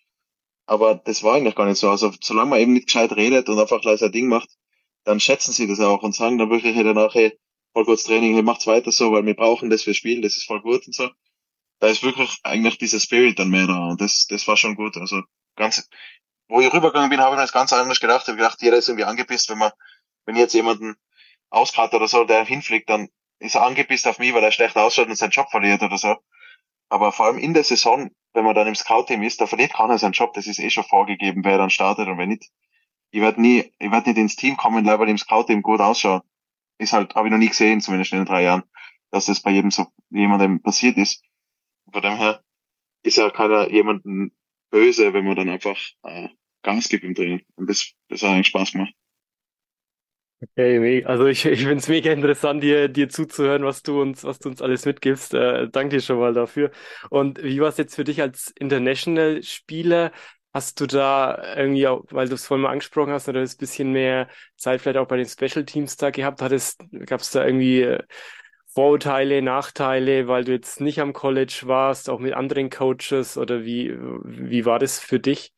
Aber das war eigentlich gar nicht so. Also solange man eben nicht gescheit redet und einfach gleich sein Ding macht, dann schätzen sie das auch und sagen dann wirklich hey, danach, hey, voll gutes Training, hey, macht's weiter so, weil wir brauchen das für Spielen, das ist voll gut und so da ist wirklich eigentlich dieser Spirit dann mehr da und das, das war schon gut. Also ganz, wo ich rübergegangen bin, habe ich mir das ganz anders gedacht. Ich habe gedacht, jeder ist irgendwie angepisst, wenn man, wenn jetzt jemanden auskart oder so, der hinfliegt, dann ist er angepisst auf mich, weil er schlecht ausschaut und seinen Job verliert oder so. Aber vor allem in der Saison, wenn man dann im Scout-Team ist, da verliert keiner seinen Job. Das ist eh schon vorgegeben, wer dann startet und wer nicht. Ich werde nie, ich werde nicht ins Team kommen, weil im Scout-Team gut ausschaut. Ist halt, habe ich noch nie gesehen, zumindest in den drei Jahren, dass das bei jedem so, jemandem passiert ist. Von dem her ist ja keiner jemanden böse, wenn man dann einfach äh, Gas gibt im Training. Und das, das hat eigentlich Spaß gemacht. Okay, also ich, ich finde es mega interessant, dir, dir zuzuhören, was du uns, was du uns alles mitgibst. Äh, danke dir schon mal dafür. Und wie war es jetzt für dich als International-Spieler? Hast du da irgendwie, auch, weil du es vorhin mal angesprochen hast, oder ein bisschen mehr Zeit vielleicht auch bei den Special Teams da gehabt? Gab es da irgendwie äh, Vorurteile, Nachteile, weil du jetzt nicht am College warst, auch mit anderen Coaches oder wie, wie war das für dich?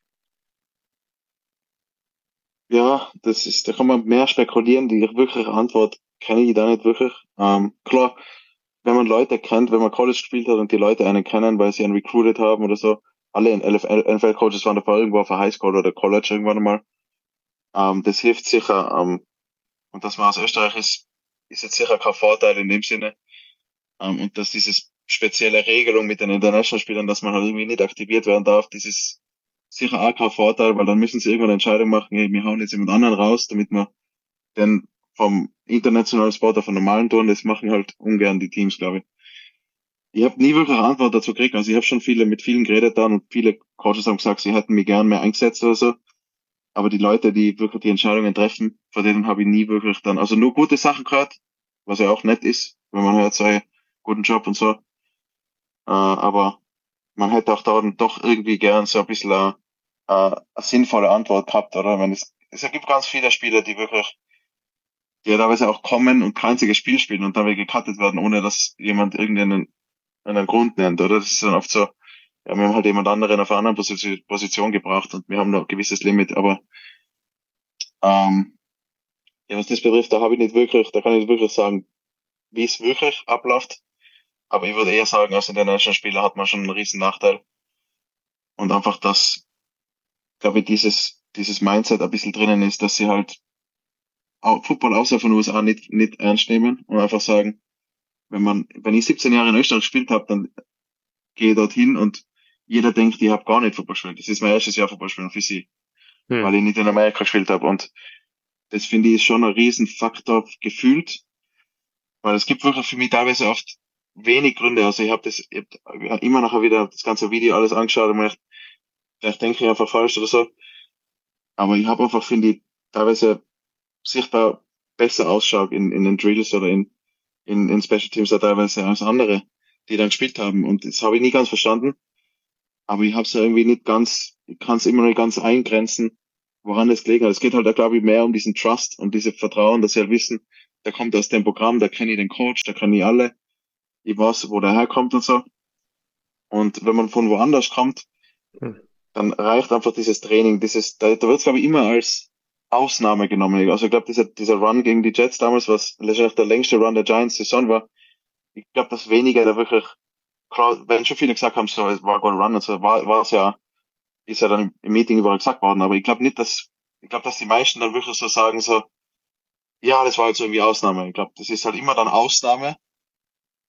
Ja, das ist, da kann man mehr spekulieren. Die wirkliche Antwort kenne ich da nicht wirklich. Ähm, klar, wenn man Leute kennt, wenn man College gespielt hat und die Leute einen kennen, weil sie einen recruited haben oder so, alle NFL-Coaches waren davor irgendwo auf der Highschool oder College irgendwann einmal. Ähm, das hilft sicher. Ähm, und dass man aus Österreich ist, ist jetzt sicher kein Vorteil in dem Sinne. Ähm, und dass dieses spezielle Regelung mit den International-Spielern, dass man halt irgendwie nicht aktiviert werden darf, das ist sicher auch kein Vorteil, weil dann müssen sie irgendwann eine Entscheidung machen, hey, wir hauen jetzt jemand anderen raus, damit wir den vom internationalen Sport auf einen normalen Touren, das machen halt ungern die Teams, glaube ich. Ich habe nie wirklich eine Antwort dazu gekriegt. Also ich habe schon viele mit vielen geredet dann und viele Coaches haben gesagt, sie hätten mich gern mehr eingesetzt oder so. Aber die Leute, die wirklich die Entscheidungen treffen, von denen habe ich nie wirklich dann, also nur gute Sachen gehört, was ja auch nett ist, wenn man hört, sei guten Job und so. Äh, aber man hätte auch da doch irgendwie gern so ein bisschen eine, eine, sinnvolle Antwort gehabt, oder? Wenn es, es gibt ganz viele Spieler, die wirklich, die teilweise auch kommen und kein einziges Spiel spielen und dann wieder gecuttet werden, ohne dass jemand irgendeinen einen Grund nennt, oder? Das ist dann oft so, ja, wir haben halt jemand anderen auf einer anderen Position, Position gebracht und wir haben noch ein gewisses Limit, aber ähm, ja, was das betrifft, da habe ich nicht wirklich, da kann ich nicht wirklich sagen, wie es wirklich abläuft. Aber ich würde eher sagen, als International Spieler hat man schon einen riesen Nachteil. Und einfach, dass glaube ich, dieses, dieses Mindset ein bisschen drinnen ist, dass sie halt Football außer von USA nicht, nicht ernst nehmen und einfach sagen, wenn man, wenn ich 17 Jahre in Österreich gespielt habe, dann gehe ich dorthin und jeder denkt, ich habe gar nicht Football gespielt. Das ist mein erstes Jahr Football spielen für sie, hm. weil ich nicht in Amerika gespielt habe. Und das finde ich schon ein Riesenfaktor gefühlt, weil es gibt wirklich für mich teilweise oft wenig Gründe. Also ich habe das ich hab immer nachher wieder das ganze Video alles angeschaut und mir vielleicht denke ich einfach falsch oder so. Aber ich habe einfach, finde ich, teilweise sichtbar besser ausschaut in, in den Drills oder in, in, in Special Teams da teilweise als andere, die dann gespielt haben. Und das habe ich nie ganz verstanden. Aber ich habe es irgendwie nicht ganz, ich kann es immer noch nicht ganz eingrenzen, woran es gelegen hat. Es geht halt da, glaube ich, mehr um diesen Trust und diese Vertrauen, dass sie halt wissen, der kommt aus dem Programm, da kenne ich den Coach, da kenne ich alle, ich weiß, wo der herkommt und so. Und wenn man von woanders kommt, hm. dann reicht einfach dieses Training, dieses, da, da wird es, glaube ich, immer als Ausnahme genommen. Also ich glaube, dieser, dieser Run gegen die Jets damals, was letztendlich der längste Run der Giants Saison war, ich glaube, dass weniger da wirklich, wenn schon viele gesagt haben, so, es war ein Run und so, war, war es ja, ist ja dann im Meeting überall gesagt worden, aber ich glaube nicht, dass, ich glaube, dass die meisten dann wirklich so sagen, so, ja, das war jetzt irgendwie Ausnahme. Ich glaube, das ist halt immer dann Ausnahme,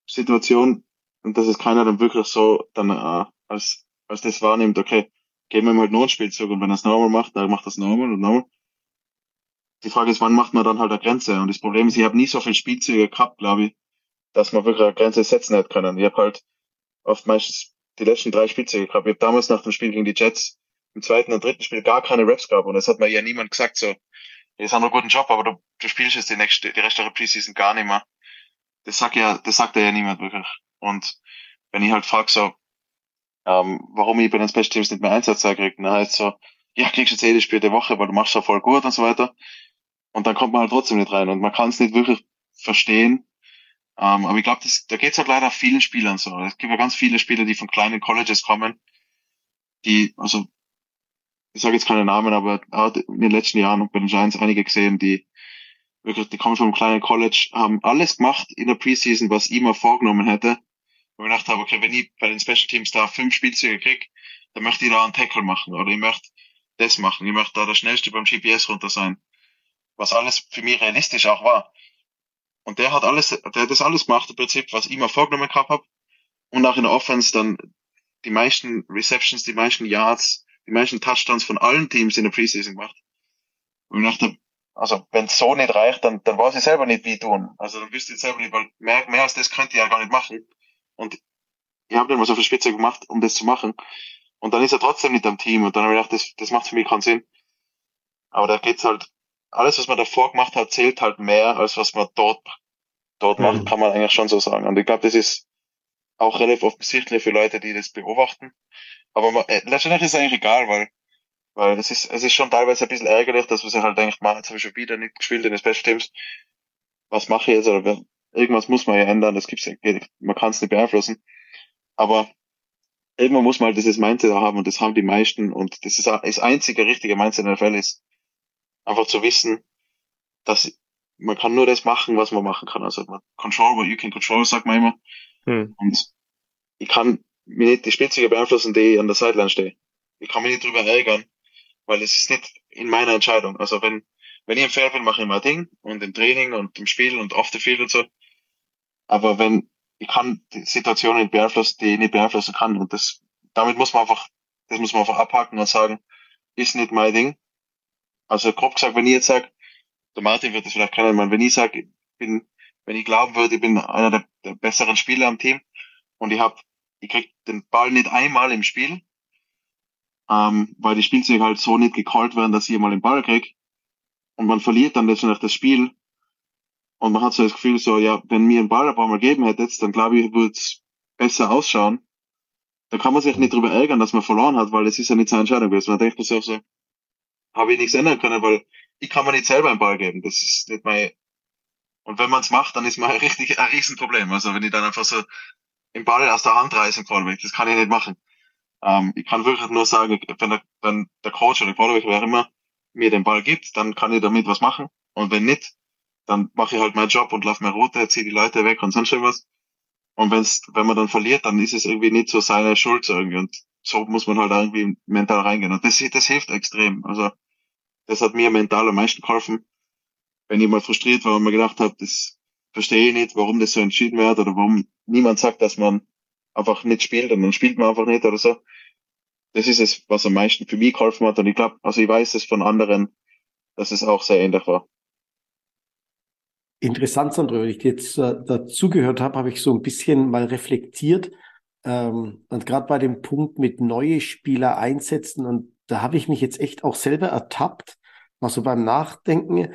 Situation, und dass es keiner dann wirklich so dann äh, als, als das wahrnimmt, okay, geben wir ihm halt nur einen Spielzug und wenn er es normal macht, dann macht er es normal und normal die Frage ist, wann macht man dann halt eine Grenze? Und das Problem ist, ich habe nie so viel Spielzüge gehabt, glaube ich, dass man wirklich eine Grenze setzen hätte können. Ich habe halt oft meistens die letzten drei Spielzüge gehabt. Ich habe damals nach dem Spiel gegen die Jets im zweiten und dritten Spiel gar keine Raps gehabt. Und das hat mir ja niemand gesagt, so, ist haben einen guten Job, aber du, du spielst jetzt die nächste, die restliche Preseason gar nicht mehr. Das sagt ja, das sagt ja niemand wirklich. Und wenn ich halt frage so, ähm, warum ich bei den Special Teams nicht mehr Einsatz kriege, dann heißt so, ja, kriegst du jetzt jede Spiel der Woche, weil du machst ja voll gut und so weiter. Und dann kommt man halt trotzdem nicht rein und man kann es nicht wirklich verstehen. Ähm, aber ich glaube, da geht es halt leider vielen Spielern so. Es gibt ja ganz viele Spieler, die von kleinen Colleges kommen, die, also ich sage jetzt keine Namen, aber in den letzten Jahren bei den Giants einige gesehen, die wirklich, die kommen von einem kleinen College, haben alles gemacht in der Preseason, was ich mir vorgenommen hätte. Und ich gedacht habe, okay, wenn ich bei den Special Teams da fünf Spielzüge krieg, dann möchte ich da einen Tackle machen oder ich möchte das machen, ich möchte da der Schnellste beim GPS runter sein was alles für mich realistisch auch war. Und der hat alles, der hat das alles gemacht im Prinzip, was ich mir vorgenommen gehabt habe. Und auch in der Offense dann die meisten Receptions, die meisten Yards, die meisten Touchdowns von allen Teams in der Preseason gemacht. Und ich dachte, also wenn es so nicht reicht, dann, dann weiß ich selber nicht, wie tun. Also dann wüsste ich selber nicht, weil mehr, mehr als das könnte ich ja gar nicht machen. Und ich habe nicht mal so viel Spitze gemacht, um das zu machen. Und dann ist er trotzdem nicht am Team. Und dann habe ich gedacht, das, das macht für mich keinen Sinn. Aber da geht's halt alles, was man davor gemacht hat, zählt halt mehr, als was man dort, dort mhm. macht, kann man eigentlich schon so sagen. Und ich glaube, das ist auch relativ offensichtlich für Leute, die das beobachten. Aber man, äh, letztendlich ist es eigentlich egal, weil, weil es ist, es ist schon teilweise ein bisschen ärgerlich, dass man sich halt denkt, man, jetzt habe ich schon wieder nicht gespielt in den Special Teams. Was mache ich jetzt? Oder irgendwas muss man ja ändern, das gibt's ja, man kann es nicht beeinflussen. Aber irgendwann muss man halt dieses Mindset haben und das haben die meisten und das ist das einzige richtige Mindset in der Fall ist, einfach zu wissen, dass man kann nur das machen, was man machen kann. Also man control what you can control, sagt man immer. Hm. Und ich kann mir nicht die Spielzüge beeinflussen, die an der Sideline stehen. Ich kann mich nicht drüber ärgern, weil es ist nicht in meiner Entscheidung. Also wenn, wenn ich im Feld bin, mache ich mein Ding und im Training und im Spiel und off the field und so. Aber wenn, ich kann Situationen nicht beeinflussen, die ich nicht beeinflussen kann. Und das, damit muss man einfach, das muss man einfach abhaken und sagen, ist nicht mein Ding. Also grob gesagt, wenn ich jetzt sage, der Martin wird das vielleicht kennen, wenn ich sage, bin, wenn ich glauben würde, ich bin einer der, der besseren Spieler am Team und ich habe, ich krieg den Ball nicht einmal im Spiel, ähm, weil die Spielzüge halt so nicht gecallt werden, dass ich mal den Ball krieg und man verliert dann letztendlich das Spiel und man hat so das Gefühl, so, ja, wenn mir ein Ball ein paar Mal geben hättet, dann glaube ich, würde es besser ausschauen. Da kann man sich nicht drüber ärgern, dass man verloren hat, weil es ist ja nicht seine Entscheidung gewesen. Man denkt sich auch so, habe ich nichts ändern können, weil ich kann mir nicht selber einen Ball geben. Das ist nicht mein. Und wenn man es macht, dann ist man richtig ein Riesenproblem. Also wenn ich dann einfach so den Ball aus der Hand reißen kann, das kann ich nicht machen. Ähm, ich kann wirklich nur sagen, wenn der, wenn der Coach oder der Quarterback, wer immer, mir den Ball gibt, dann kann ich damit was machen. Und wenn nicht, dann mache ich halt meinen Job und laufe meine Route, ziehe die Leute weg und sonst irgendwas. Und wenn's, wenn man dann verliert, dann ist es irgendwie nicht so seine Schuld irgendwie. Und so muss man halt irgendwie mental reingehen. Und das, das hilft extrem. Also das hat mir mental am meisten geholfen. Wenn ich mal frustriert war und mir gedacht habe, das verstehe ich nicht, warum das so entschieden wird oder warum niemand sagt, dass man einfach nicht spielt und dann spielt man einfach nicht oder so. Das ist es, was am meisten für mich geholfen hat. Und ich glaube, also ich weiß es von anderen, dass es auch sehr ähnlich war. Interessant, Sandro, wenn ich jetzt äh, dazugehört habe, habe ich so ein bisschen mal reflektiert. Ähm, und gerade bei dem Punkt mit neue Spieler einsetzen, und da habe ich mich jetzt echt auch selber ertappt, mal so beim Nachdenken.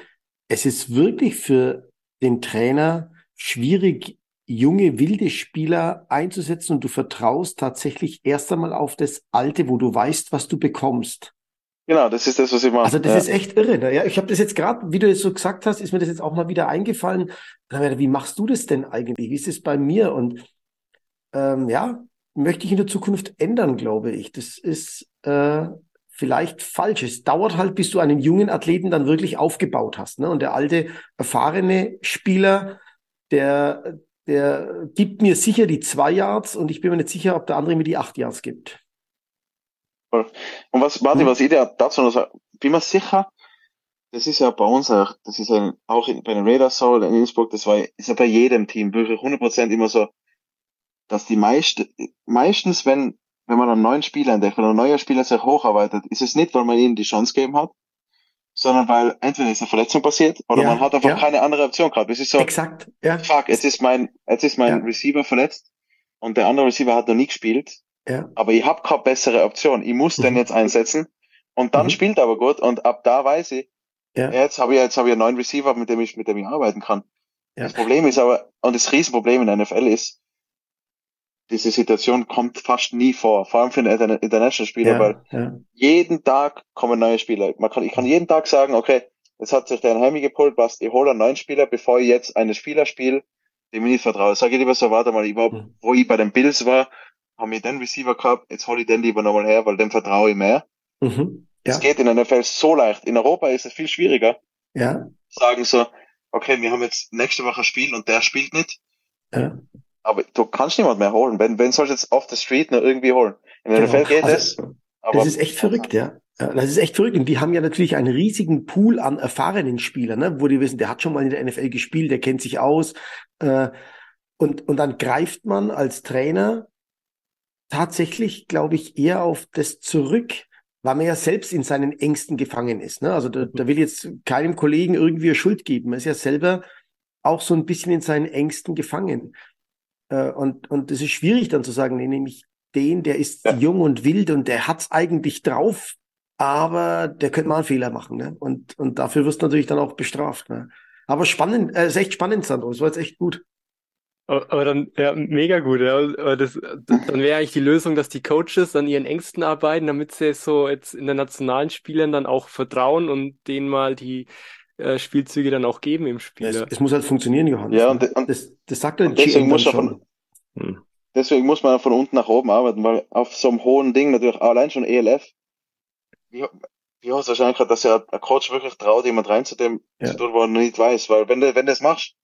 Es ist wirklich für den Trainer schwierig, junge, wilde Spieler einzusetzen und du vertraust tatsächlich erst einmal auf das Alte, wo du weißt, was du bekommst. Genau, das ist das, was ich mache. Also das ja. ist echt irre. Ne? Ja, ich habe das jetzt gerade, wie du es so gesagt hast, ist mir das jetzt auch mal wieder eingefallen. Wie machst du das denn eigentlich? Wie ist es bei mir? Und ähm, ja, möchte ich in der Zukunft ändern, glaube ich. Das ist äh, vielleicht falsch. Es dauert halt, bis du einen jungen Athleten dann wirklich aufgebaut hast. Ne? Und der alte, erfahrene Spieler, der, der gibt mir sicher die zwei Yards und ich bin mir nicht sicher, ob der andere mir die acht Yards gibt. Und was, Martin, hm. was ich dazu noch sage, bin mir sicher, das ist ja bei uns auch, das ist ja auch bei den Raiders so, in Innsbruck, das war, ist ja bei jedem Team wirklich 100% immer so, dass die meisten, meistens, wenn, wenn man einen neuen Spieler entdeckt, wenn ein neuer Spieler sich hocharbeitet, ist es nicht, weil man ihnen die Chance gegeben hat, sondern weil entweder ist eine Verletzung passiert oder ja, man hat einfach ja. keine andere Option gehabt. Es ist so, Exakt, ja. fuck, jetzt ist mein, jetzt ist mein. Receiver verletzt und der andere Receiver hat noch nie gespielt ja. Aber ich habe keine bessere Option. Ich muss mhm. den jetzt einsetzen und dann mhm. spielt er aber gut und ab da weiß ich, ja. jetzt habe ich jetzt habe ich einen neuen Receiver, mit dem ich mit dem ich arbeiten kann. Das Problem ist aber und das Riesenproblem in der NFL ist, diese Situation kommt fast nie vor, vor allem für einen International-Spieler, ja, weil ja. jeden Tag kommen neue Spieler. Man kann, ich kann jeden Tag sagen, okay, jetzt hat sich der ein Heimi gepult, passt, ich hole einen neuen Spieler, bevor ich jetzt einen Spieler spiele, dem ich nicht vertraue. Sage ich lieber so, warte mal, ich war, mhm. wo ich bei den Bills war, haben wir den Receiver gehabt, jetzt hole ich den lieber nochmal her, weil dem vertraue ich mehr. Mhm. Ja. Es geht in der NFL so leicht. In Europa ist es viel schwieriger. Ja. Sagen so, okay, wir haben jetzt nächste Woche ein Spiel und der spielt nicht. Ja. Aber du kannst niemand mehr holen. Wenn, wenn sollst jetzt off the street noch irgendwie holen. In der genau. NFL geht also, es. Aber das ist echt verrückt, ja. Das ist echt verrückt. Und die haben ja natürlich einen riesigen Pool an erfahrenen Spielern, ne? wo die wissen, der hat schon mal in der NFL gespielt, der kennt sich aus. Äh, und, und dann greift man als Trainer tatsächlich, glaube ich, eher auf das zurück, weil man ja selbst in seinen Ängsten gefangen ist. Ne? Also da, da will jetzt keinem Kollegen irgendwie Schuld geben. Man ist ja selber auch so ein bisschen in seinen Ängsten gefangen. Äh, und, und das ist schwierig dann zu sagen, nee, nämlich den, der ist ja. jung und wild und der hat's eigentlich drauf, aber der könnte mal einen Fehler machen. Ne? Und, und dafür wirst du natürlich dann auch bestraft. Ne? Aber spannend, äh, ist echt spannend, Sandro. Das war jetzt echt gut. Aber dann, ja, mega gut. Ja. Das, dann wäre eigentlich die Lösung, dass die Coaches an ihren Ängsten arbeiten, damit sie so jetzt in den nationalen Spielern dann auch vertrauen und denen mal die äh, Spielzüge dann auch geben im Spiel. Es, es muss halt funktionieren, Johannes. Ja, und, und das, das sagt der deswegen muss, von, hm. deswegen muss man von unten nach oben arbeiten, weil auf so einem hohen Ding natürlich allein schon ELF, wie, wie hast du wahrscheinlich gerade, dass ja ein Coach wirklich traut, jemand reinzutun, ja. zu tun, wo er nicht weiß, weil wenn du, wenn du das machst,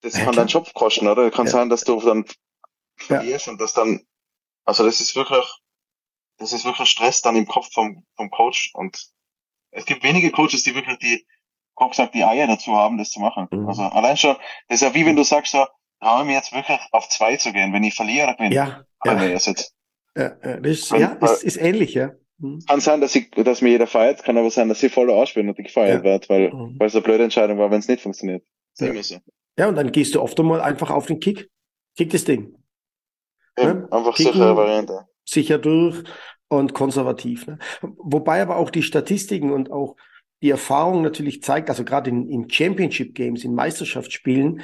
das ja, kann deinen Job kosten, oder? Kann ja. sein, dass du dann verlierst ja. und das dann, also das ist wirklich, das ist wirklich Stress dann im Kopf vom, vom Coach und es gibt wenige Coaches, die wirklich die, Sagt, die Eier dazu haben, das zu machen. Mhm. Also allein schon, das ist ja wie wenn du sagst so, traue mir jetzt wirklich auf zwei zu gehen, wenn ich verliere gewinne. Ja, ja. Das jetzt. Ja, das, ja, ist, ist ähnlich, ja. Mhm. Kann sein, dass, ich, dass mir jeder feiert, kann aber sein, dass sie voll ausspielen und ich gefeiert ja. wird, weil, mhm. weil es eine blöde Entscheidung war, wenn es nicht funktioniert. Das immer so. Ja, und dann gehst du oft einmal einfach auf den Kick. Kick das Ding. Ja, ne? Einfach Kicken, sichere Variante. Sicher durch und konservativ. Ne? Wobei aber auch die Statistiken und auch die Erfahrung natürlich zeigt, also gerade in, in Championship Games, in Meisterschaftsspielen,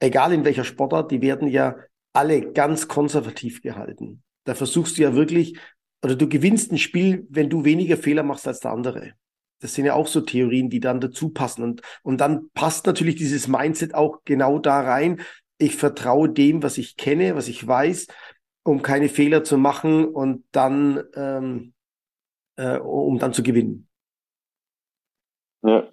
egal in welcher Sportart, die werden ja alle ganz konservativ gehalten. Da versuchst du ja wirklich, oder du gewinnst ein Spiel, wenn du weniger Fehler machst als der andere. Das sind ja auch so Theorien, die dann dazu passen. Und, und dann passt natürlich dieses Mindset auch genau da rein. Ich vertraue dem, was ich kenne, was ich weiß, um keine Fehler zu machen und dann, ähm, äh, um dann zu gewinnen. Ja.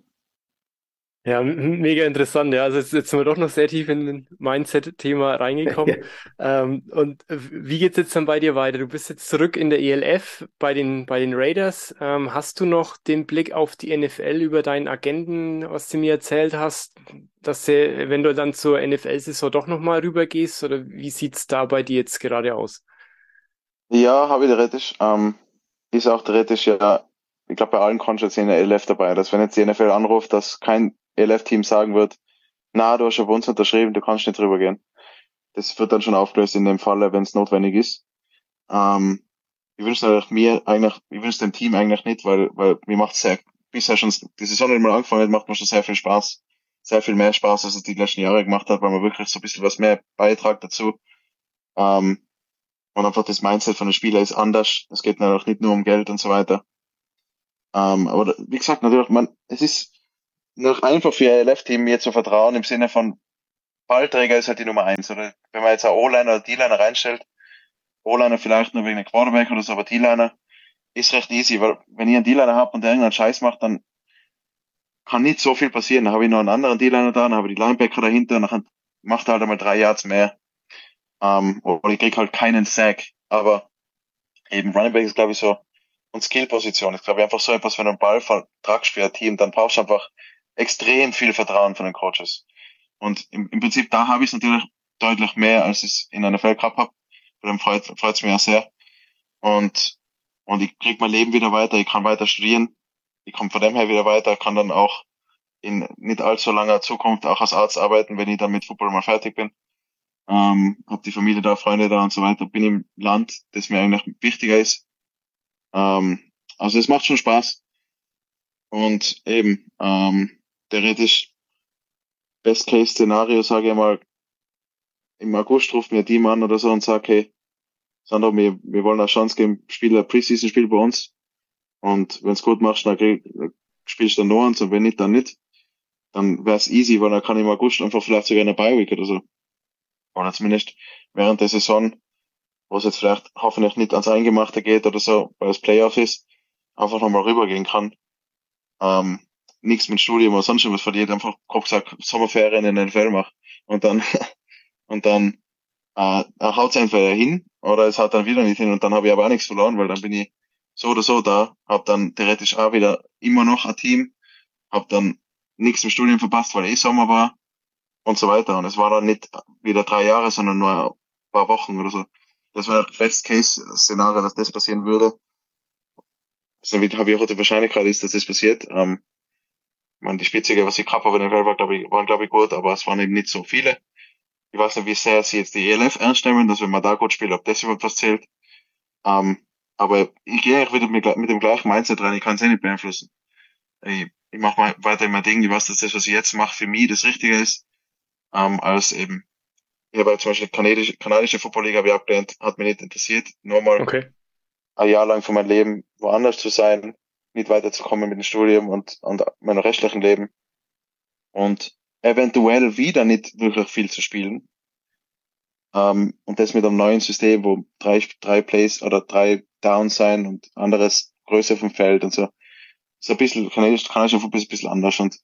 Ja, mega interessant. Ja, also jetzt, jetzt sind wir doch noch sehr tief in ein Mindset-Thema reingekommen. Ähm, und wie geht's jetzt dann bei dir weiter? Du bist jetzt zurück in der ELF bei den, bei den Raiders. Ähm, hast du noch den Blick auf die NFL über deinen Agenten, was du mir erzählt hast, dass du, wenn du dann zur NFL-Saison doch nochmal rübergehst? Oder wie sieht's da bei dir jetzt gerade aus? Ja, habe ich theoretisch. Ähm, ist auch theoretisch ja, ich glaube, bei allen Contracts in der ELF dabei, dass wenn jetzt die NFL anruft, dass kein ELF-Team sagen wird, na, du hast ja bei uns unterschrieben, du kannst nicht drüber gehen. Das wird dann schon aufgelöst in dem Falle, wenn es notwendig ist. Ähm, ich wünsche eigentlich mir eigentlich, ich wünsche dem Team eigentlich nicht, weil, weil mir macht sehr, bisher schon, die Saison nicht mal angefangen hat, macht mir schon sehr viel Spaß. Sehr viel mehr Spaß, als es die letzten Jahre gemacht hat, weil man wirklich so ein bisschen was mehr beitragt dazu. Ähm, und einfach das Mindset von den Spielern ist anders. Es geht natürlich nicht nur um Geld und so weiter. Ähm, aber wie gesagt, natürlich, man, es ist, noch einfach für LF-Team mir zu vertrauen im Sinne von Ballträger ist halt die Nummer eins. Oder wenn man jetzt einen O-Liner oder D-Liner reinstellt, O-Liner vielleicht nur wegen einem Quarterback oder so, aber D-Liner ist recht easy, weil wenn ihr einen D-Liner habt und der irgendeinen Scheiß macht, dann kann nicht so viel passieren. Dann habe ich noch einen anderen D-Liner da, dann habe ich die Linebacker dahinter, dann macht er halt einmal drei Yards mehr. Ähm, oder ich krieg halt keinen Sack. Aber eben Running Back ist, glaube ich, so und Skill-Position ist, glaube ich, einfach so etwas, wenn du einen Ball tragst für ein Team, dann brauchst du einfach extrem viel Vertrauen von den Coaches. Und im, im Prinzip, da habe ich es natürlich deutlich mehr, als ich es in einer Cup habe. Vor dem freut es mich ja sehr. Und, und ich krieg mein Leben wieder weiter, ich kann weiter studieren, ich komme von dem her wieder weiter, kann dann auch in nicht allzu langer Zukunft auch als Arzt arbeiten, wenn ich dann mit Football mal fertig bin. Ähm, habe die Familie da, Freunde da und so weiter, bin im Land, das mir eigentlich wichtiger ist. Ähm, also es macht schon Spaß. Und eben, ähm, theoretisch Best-Case-Szenario, sage ich mal, im August ruft mir die Mann oder so und sagt, hey, Sandro, wir, wir wollen eine Chance geben, spiel ein Preseason-Spiel bei uns. Und wenn es gut machst, dann krieg, spielst du dann noch eins und wenn nicht, dann nicht. Dann wär's easy, weil dann kann ich im August einfach vielleicht sogar eine Bye-Week oder so. Oder zumindest während der Saison, wo es jetzt vielleicht hoffentlich nicht ans Eingemachte geht oder so, weil es Playoff ist, einfach nochmal rübergehen kann. Ähm, nichts mit Studium oder sonst was verliert, einfach grob gesagt Sommerferien in den NFL mache. Und dann, und dann äh, haut es entweder hin oder es hat dann wieder nicht hin und dann habe ich aber auch nichts verloren, weil dann bin ich so oder so da, habe dann theoretisch auch wieder immer noch ein Team, habe dann nichts im Studium verpasst, weil eh Sommer war und so weiter. Und es war dann nicht wieder drei Jahre, sondern nur ein paar Wochen oder so. Das das Best-Case-Szenario, dass das passieren würde. Also, wie ich auch die Wahrscheinlichkeit ist, dass das passiert. Ähm, meine, die Spitzige, was ich gehabt habe in der Welt, war, glaube ich, waren, glaube ich, gut, aber es waren eben nicht so viele. Ich weiß nicht, wie sehr sie jetzt die ELF ernst nehmen, dass wenn man da gut spielt, ob das überhaupt was zählt. Ähm, aber ich gehe eigentlich wieder mit, mit dem gleichen Mindset rein, ich kann es eh nicht beeinflussen. Ich, ich mache weiter mein Ding, ich weiß, dass das, was ich jetzt mache, für mich das Richtige ist, ähm, als eben, ich habe zum Beispiel kanadische, kanadische Football-Liga habe ich abgelehnt, hat mich nicht interessiert, nur mal okay. ein Jahr lang von meinem Leben woanders zu sein, nicht weiterzukommen mit dem Studium und, und meinem restlichen Leben. Und eventuell wieder nicht wirklich viel zu spielen. Ähm, und das mit einem neuen System, wo drei, drei Plays oder drei Downs sein und anderes Größe vom Feld und so. So ein bisschen, kanadisch, kanadischer Fußball ist ein bisschen anders und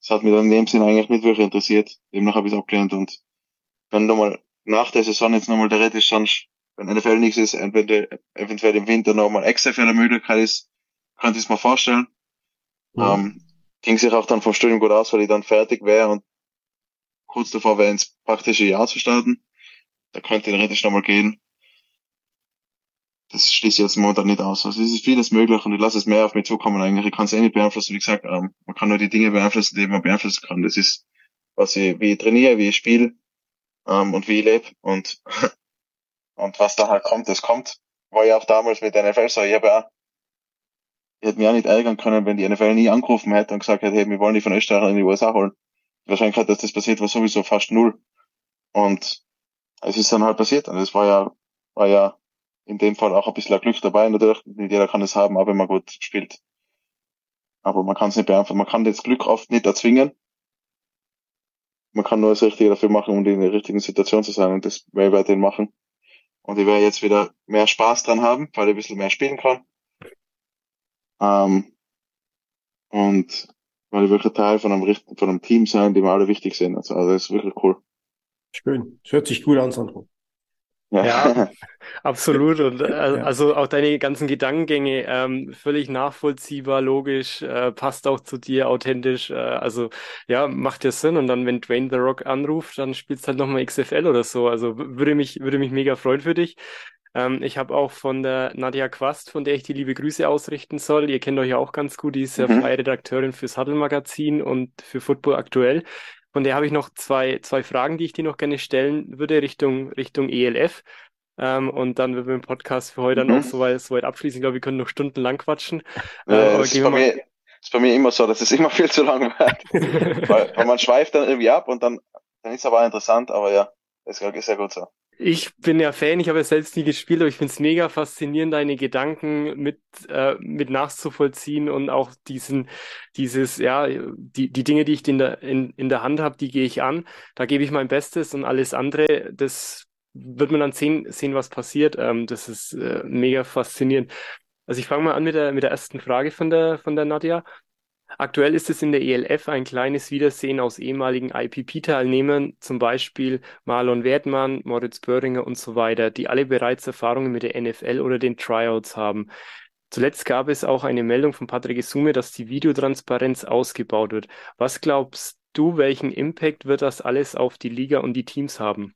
das hat mich dann in dem Sinn eigentlich nicht wirklich interessiert. Demnach habe ich es abgelehnt und wenn nochmal nach der Saison jetzt nochmal theoretisch sonst, wenn NFL nichts ist, entweder, eventuell im Winter nochmal XFL eine Möglichkeit ist, könnte ich es mir vorstellen. Ja. Ähm, ging sich auch dann vom Studium gut aus, weil ich dann fertig wäre und kurz davor wäre ins praktische Jahr zu starten. Da könnte theoretisch nochmal gehen. Das schließe ich jetzt momentan nicht aus. Also es ist vieles möglich und ich lasse es mehr auf mich zukommen eigentlich. Ich kann es eh nicht beeinflussen. Wie gesagt, ähm, man kann nur die Dinge beeinflussen, die man beeinflussen kann. Das ist, was ich, wie ich trainiere, wie ich spiele ähm, und wie ich lebe und, und was da halt kommt, das kommt. War ja auch damals mit der NFL so. Ich habe ja ich hätte mich auch nicht ärgern können, wenn die NFL nie angerufen hätte und gesagt hätte, hey, wir wollen die von Österreich in die USA holen. Die Wahrscheinlichkeit, dass das passiert, war sowieso fast null. Und es ist dann halt passiert. Und es war ja, war ja in dem Fall auch ein bisschen Glück dabei. Natürlich, nicht jeder kann es haben, auch wenn man gut spielt. Aber man kann es nicht beeinflussen. Man kann das Glück oft nicht erzwingen. Man kann nur das Richtige dafür machen, um in der richtigen Situation zu sein. Und das werde ich weiterhin machen. Und ich werde jetzt wieder mehr Spaß dran haben, weil ich ein bisschen mehr spielen kann. Ähm, und weil die wirklich Teil von einem, von einem Team sein, die mir alle wichtig sind. Also, also das ist wirklich cool. Schön. Das hört sich gut an, Sandro. Ja, ja absolut. Und äh, also auch deine ganzen Gedankengänge ähm, völlig nachvollziehbar, logisch, äh, passt auch zu dir, authentisch. Äh, also ja, macht ja Sinn. Und dann, wenn Dwayne The Rock anruft, dann spielst du halt nochmal XFL oder so. Also würde mich, würde mich mega freuen für dich. Ähm, ich habe auch von der Nadja Quast, von der ich die liebe Grüße ausrichten soll. Ihr kennt euch ja auch ganz gut, die ist ja mhm. freie Redakteurin fürs Huddle Magazin und für Football aktuell. Von der habe ich noch zwei, zwei Fragen, die ich dir noch gerne stellen würde, Richtung, Richtung ELF. Ähm, und dann würden wir den Podcast für heute mhm. dann auch soweit, soweit abschließen. Ich glaube, wir können noch stundenlang quatschen. Äh, aber ist, bei mir, ist bei mir immer so, dass es immer viel zu lang wird. weil, weil man schweift dann irgendwie ab und dann, dann ist es aber interessant, aber ja, ist, ist ja gut so. Ich bin ja Fan, ich habe ja selbst nie gespielt, aber ich finde es mega faszinierend, deine Gedanken mit, äh, mit nachzuvollziehen und auch diesen, dieses, ja, die, die Dinge, die ich in der, in, in der Hand habe, die gehe ich an. Da gebe ich mein Bestes und alles andere, das wird man dann sehen, sehen was passiert. Ähm, das ist äh, mega faszinierend. Also ich fange mal an mit der, mit der ersten Frage von der, von der Nadja. Aktuell ist es in der ELF ein kleines Wiedersehen aus ehemaligen IPP-Teilnehmern, zum Beispiel Marlon Wertmann, Moritz Böhringer und so weiter, die alle bereits Erfahrungen mit der NFL oder den Tryouts haben. Zuletzt gab es auch eine Meldung von Patrick Summe, dass die Videotransparenz ausgebaut wird. Was glaubst du, welchen Impact wird das alles auf die Liga und die Teams haben?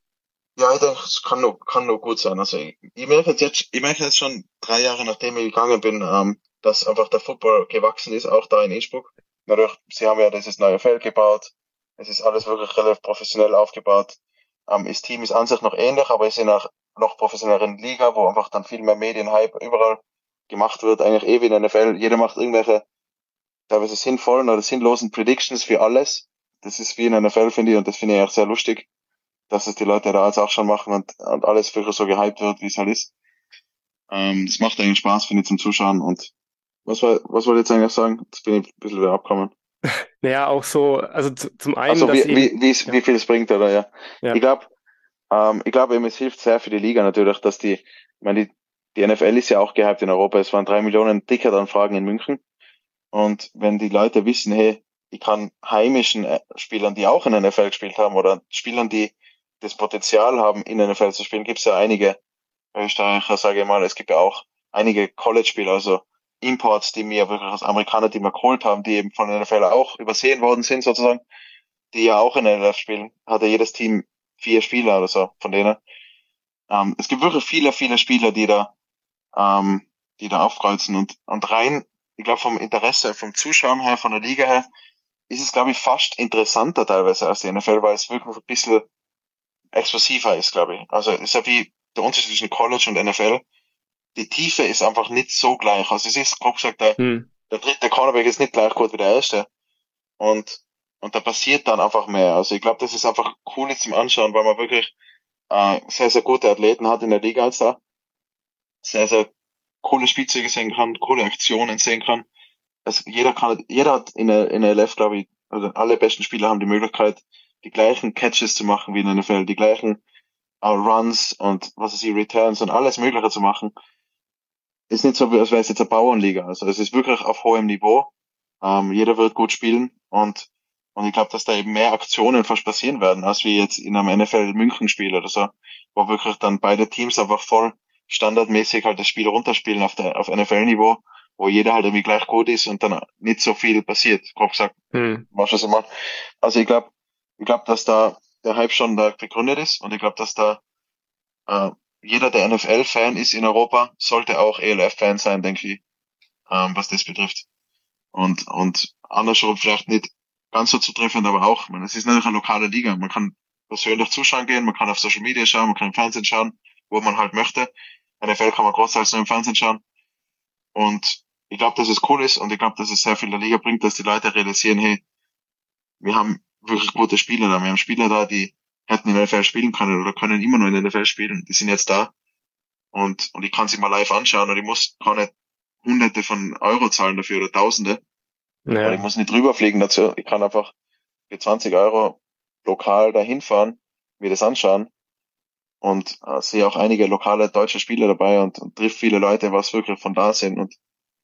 Ja, ich denke, es kann nur, kann nur gut sein. Also ich, ich merke jetzt, ich merke jetzt schon drei Jahre nachdem ich gegangen bin, ähm, dass einfach der Football gewachsen ist, auch da in Innsbruck. Natürlich, sie haben ja dieses neue Feld gebaut. Es ist alles wirklich relativ professionell aufgebaut. Ähm, das Team ist an sich noch ähnlich, aber es ist in einer noch professionelleren Liga, wo einfach dann viel mehr Medienhype überall gemacht wird. Eigentlich eh wie in der NFL. Jeder macht irgendwelche teilweise sinnvollen oder sinnlosen Predictions für alles. Das ist wie in der NFL, finde ich, und das finde ich eigentlich sehr lustig, dass es die Leute da jetzt auch schon machen und, und alles wirklich so gehypt wird, wie es halt ist. Ähm, das macht eigentlich Spaß, finde ich, zum Zuschauen und was war, was wollte ich jetzt eigentlich sagen? Jetzt bin ich ein bisschen wieder abgekommen. Naja, auch so, also zum einen. Also wie, wie, wie, wie viel es bringt, oder ja. ja. Ich glaube, ähm, ich glaube eben, es hilft sehr für die Liga natürlich, dass die, ich meine, die, die NFL ist ja auch gehypt in Europa. Es waren drei Millionen Ticketanfragen in München. Und wenn die Leute wissen, hey, ich kann heimischen äh, Spielern, die auch in der NFL gespielt haben, oder Spielern, die das Potenzial haben, in der NFL zu spielen, gibt es ja einige Österreicher, sage ich mal, es gibt ja auch einige College-Spieler, also Imports, die mir wirklich als Amerikaner, die wir geholt haben, die eben von der NFL auch übersehen worden sind sozusagen, die ja auch in der NFL spielen, hat ja jedes Team vier Spieler oder so von denen. Ähm, es gibt wirklich viele, viele Spieler, die da, ähm, die da aufkreuzen und, und rein, ich glaube vom Interesse, vom Zuschauen her, von der Liga her, ist es glaube ich fast interessanter teilweise als die NFL, weil es wirklich ein bisschen explosiver ist, glaube ich. Also es ist ja wie der Unterschied zwischen College und NFL die Tiefe ist einfach nicht so gleich. Also es ist, grob gesagt, der, hm. der dritte Cornerback ist nicht gleich gut wie der erste. Und, und da passiert dann einfach mehr. Also ich glaube, das ist einfach cool zum Anschauen, weil man wirklich äh, sehr, sehr gute Athleten hat in der Liga als da. Sehr, sehr coole Spielzüge sehen kann, coole Aktionen sehen kann. Also jeder kann, jeder hat in der, in der LF, glaube ich, also alle besten Spieler haben die Möglichkeit, die gleichen Catches zu machen wie in der NFL, die gleichen uh, Runs und was weiß ich, Returns und alles Mögliche zu machen ist nicht so, als wäre es jetzt eine Bauernliga. Also es ist wirklich auf hohem Niveau. Ähm, jeder wird gut spielen und und ich glaube, dass da eben mehr Aktionen fast passieren werden, als wie jetzt in einem NFL München Spiel oder so, wo wirklich dann beide Teams einfach voll standardmäßig halt das Spiel runterspielen auf der auf NFL Niveau, wo jeder halt irgendwie gleich gut ist und dann nicht so viel passiert. Grob gesagt, hm. machst du das mal. Also ich glaube, ich glaube, dass da der Hype schon da begründet ist und ich glaube, dass da äh, jeder, der NFL-Fan ist in Europa, sollte auch ELF-Fan sein, denke ich, ähm, was das betrifft. Und, und andersrum vielleicht nicht ganz so zutreffend, aber auch, man, es ist natürlich eine lokale Liga. Man kann persönlich zuschauen gehen, man kann auf Social Media schauen, man kann im Fernsehen schauen, wo man halt möchte. NFL kann man großteils nur im Fernsehen schauen. Und ich glaube, dass es cool ist und ich glaube, dass es sehr viel der Liga bringt, dass die Leute realisieren, hey, wir haben wirklich gute Spieler da. Wir haben Spieler da, die hätten in der NFL spielen können oder können immer noch in der NFL spielen. Die sind jetzt da. Und, und ich kann sie mal live anschauen und ich muss keine hunderte von Euro zahlen dafür oder tausende. Ja. Ich muss nicht drüber fliegen dazu. Ich kann einfach für 20 Euro lokal dahin fahren, mir das anschauen und äh, sehe auch einige lokale deutsche Spieler dabei und, und trifft viele Leute, was wirklich von da sind und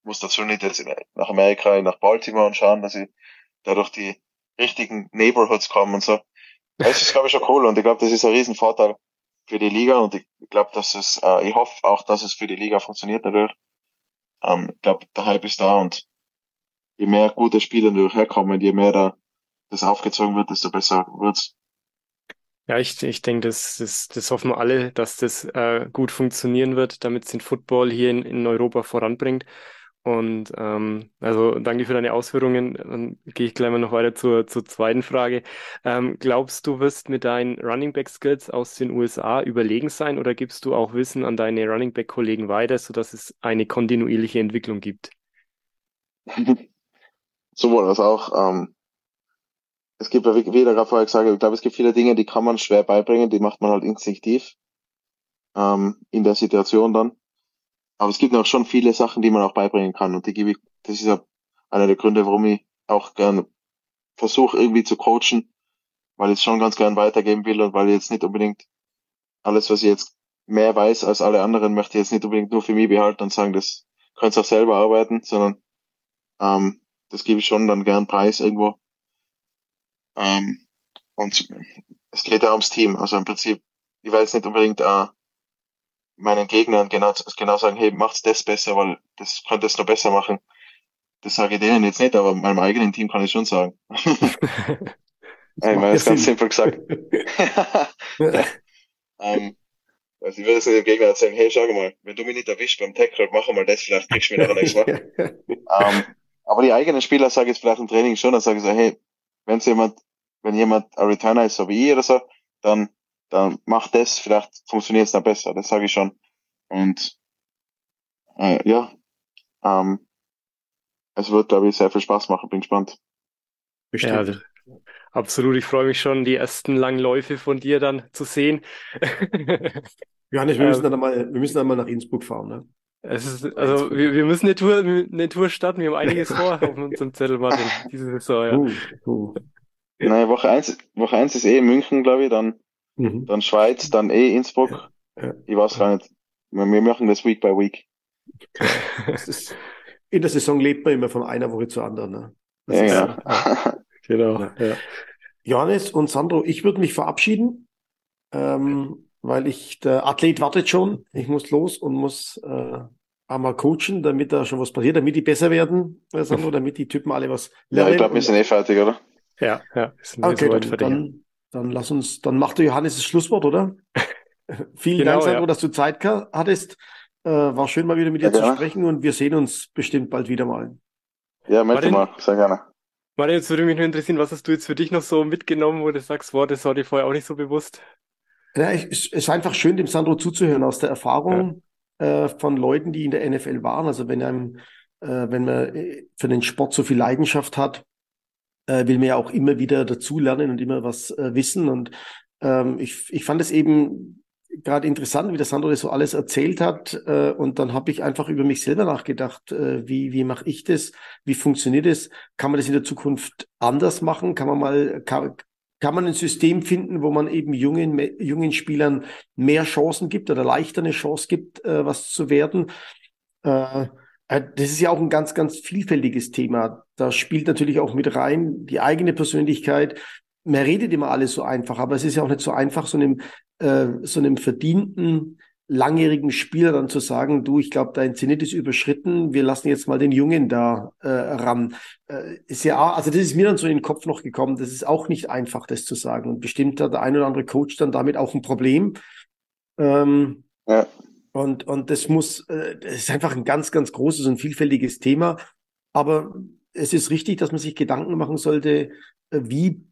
muss dazu nicht jetzt nach Amerika, nach Baltimore und schauen, dass ich dadurch die richtigen Neighborhoods kommen und so. Das ist, glaube ich, schon cool und ich glaube, das ist ein Riesenvorteil für die Liga und ich glaube, dass es, äh, ich hoffe auch, dass es für die Liga funktioniert natürlich. Ähm, ich glaube, der Hype ist da und je mehr gute Spieler natürlich herkommen, je mehr da das aufgezogen wird, desto besser wird's. Ja, ich, ich denke, das, das, das hoffen wir alle, dass das äh, gut funktionieren wird, damit es den Football hier in, in Europa voranbringt. Und ähm, also danke für deine Ausführungen. Dann gehe ich gleich mal noch weiter zur, zur zweiten Frage. Ähm, glaubst du, wirst mit deinen Running Back Skills aus den USA überlegen sein oder gibst du auch Wissen an deine Running Back Kollegen weiter, sodass es eine kontinuierliche Entwicklung gibt? Sowohl als auch. Ähm, es gibt, wie der vorher gesagt hat, ich glaube, es gibt viele Dinge, die kann man schwer beibringen, die macht man halt instinktiv ähm, in der Situation dann. Aber es gibt auch schon viele Sachen, die man auch beibringen kann. Und die gebe ich, das ist ja einer der Gründe, warum ich auch gern versuche, irgendwie zu coachen, weil ich es schon ganz gern weitergeben will und weil ich jetzt nicht unbedingt alles, was ich jetzt mehr weiß als alle anderen, möchte ich jetzt nicht unbedingt nur für mich behalten und sagen, das könnt ihr auch selber arbeiten, sondern ähm, das gebe ich schon dann gern preis irgendwo. Ähm, und es geht ja ums Team. Also im Prinzip, ich weiß nicht unbedingt äh, meinen Gegnern genau, genau sagen, hey, macht's das besser, weil das könnte es noch besser machen. Das sage ich denen jetzt nicht, aber meinem eigenen Team kann ich schon sagen. ich meine, das ist ganz simpel gesagt. ähm, also ich würde nicht dem Gegner erzählen, hey, schau mal, wenn du mich nicht erwischt beim Tackle, mach mal das, vielleicht kriegst du mich nachher nächstes Mal. ähm, aber die eigenen Spieler sage ich jetzt vielleicht im Training schon, dann sage ich so, hey, wenn jemand wenn jemand ein Returner ist, so wie ich oder so, dann, dann macht das, vielleicht funktioniert es dann besser, das sage ich schon. Und äh, ja, ähm, es wird, glaube ich, sehr viel Spaß machen, bin gespannt. Bestimmt. Ja, absolut, ich freue mich schon, die ersten langen Läufe von dir dann zu sehen. Johannes, wir müssen ähm, dann mal, wir müssen dann mal nach Innsbruck fahren, ne? Es ist, also wir, wir müssen eine Tour, eine Tour starten, wir haben einiges vor auf unserem Zettel, Martin, diese Saison, ja. Uh, uh. Nein, Woche eins, Woche eins ist eh München, glaube ich, dann, mhm. dann Schweiz, dann eh Innsbruck. Ja, ja. Ich weiß gar nicht. Wir machen das Week by Week. Ist, in der Saison lebt man immer von einer Woche zur anderen. Ne? Ja, ist, ja. genau. Ja. Johannes und Sandro, ich würde mich verabschieden, ähm, weil ich, der Athlet wartet schon. Ich muss los und muss äh, einmal coachen, damit da schon was passiert, damit die besser werden, Sandro, damit die Typen alle was lernen. Ja, ich glaube, wir sind eh fertig, oder? Ja, ja. Ist okay, dann, dann, dann, lass uns, dann macht der Johannes das Schlusswort, oder? Vielen genau, Dank, Sandro, ja. dass du Zeit hattest. Äh, war schön, mal wieder mit dir ja, zu sprechen und wir sehen uns bestimmt bald wieder mal. Ja, melde mal, sehr gerne. Martin, jetzt würde mich nur interessieren, was hast du jetzt für dich noch so mitgenommen, wo du sagst, wow, das war dir vorher auch nicht so bewusst? Ja, es ist einfach schön, dem Sandro zuzuhören aus der Erfahrung ja. äh, von Leuten, die in der NFL waren. Also wenn einem, äh, wenn man äh, für den Sport so viel Leidenschaft hat, äh, will mir ja auch immer wieder dazulernen und immer was äh, wissen. Und ähm, ich, ich fand es eben gerade interessant, wie der Sandro das so alles erzählt hat. Äh, und dann habe ich einfach über mich selber nachgedacht, äh, wie, wie mache ich das? Wie funktioniert das? Kann man das in der Zukunft anders machen? Kann man mal, kann, kann man ein System finden, wo man eben jungen, jungen Spielern mehr Chancen gibt oder leichter eine Chance gibt, äh, was zu werden? Äh, das ist ja auch ein ganz, ganz vielfältiges Thema. Da spielt natürlich auch mit rein die eigene Persönlichkeit. Man redet immer alles so einfach, aber es ist ja auch nicht so einfach, so einem, äh, so einem verdienten, langjährigen Spieler dann zu sagen, du, ich glaube, dein Zenit ist überschritten, wir lassen jetzt mal den Jungen da äh, ran. Äh, ist ja, also das ist mir dann so in den Kopf noch gekommen, das ist auch nicht einfach, das zu sagen. Und bestimmt hat der ein oder andere Coach dann damit auch ein Problem. Ähm, ja. Und, und das muss, äh, das ist einfach ein ganz, ganz großes und vielfältiges Thema. Aber es ist richtig, dass man sich Gedanken machen sollte, äh, wie,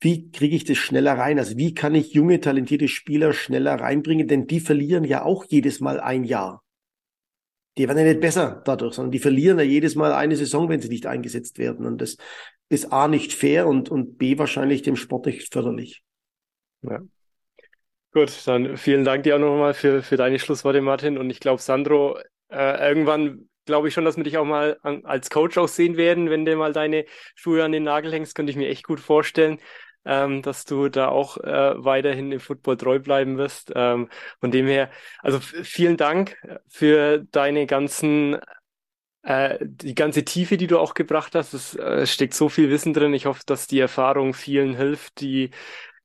wie kriege ich das schneller rein? Also wie kann ich junge, talentierte Spieler schneller reinbringen? Denn die verlieren ja auch jedes Mal ein Jahr. Die werden ja nicht besser dadurch, sondern die verlieren ja jedes Mal eine Saison, wenn sie nicht eingesetzt werden. Und das ist A nicht fair und, und B wahrscheinlich dem Sport nicht förderlich. Ja. Gut, dann vielen Dank dir auch nochmal für, für deine Schlussworte, Martin. Und ich glaube, Sandro, äh, irgendwann glaube ich schon, dass wir dich auch mal an, als Coach auch sehen werden, wenn du mal deine Schuhe an den Nagel hängst, könnte ich mir echt gut vorstellen, ähm, dass du da auch äh, weiterhin im Football treu bleiben wirst. Ähm, von dem her, also vielen Dank für deine ganzen äh, die ganze Tiefe, die du auch gebracht hast. Es äh, steckt so viel Wissen drin. Ich hoffe, dass die Erfahrung vielen hilft, die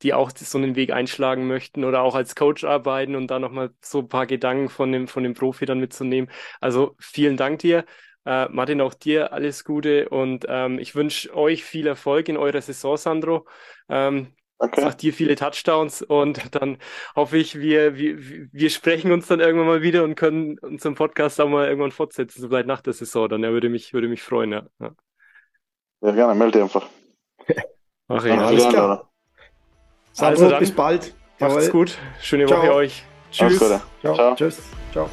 die auch so einen Weg einschlagen möchten oder auch als Coach arbeiten und da nochmal so ein paar Gedanken von dem, von dem Profi dann mitzunehmen. Also vielen Dank dir. Äh, Martin, auch dir alles Gute und ähm, ich wünsche euch viel Erfolg in eurer Saison, Sandro. Ähm, Okay. Sagt dir viele Touchdowns und dann hoffe ich, wir, wir, wir sprechen uns dann irgendwann mal wieder und können unseren Podcast auch mal irgendwann fortsetzen, so vielleicht nach der Saison. Dann ja, würde mich, würde mich freuen, ja. Ja, ja gerne, melde einfach. Ach ja, alles klar. Also, dann, bis bald. Macht's gut. Schöne Ciao. Woche euch. Tschüss. Ciao. Ciao. Tschüss. Ciao.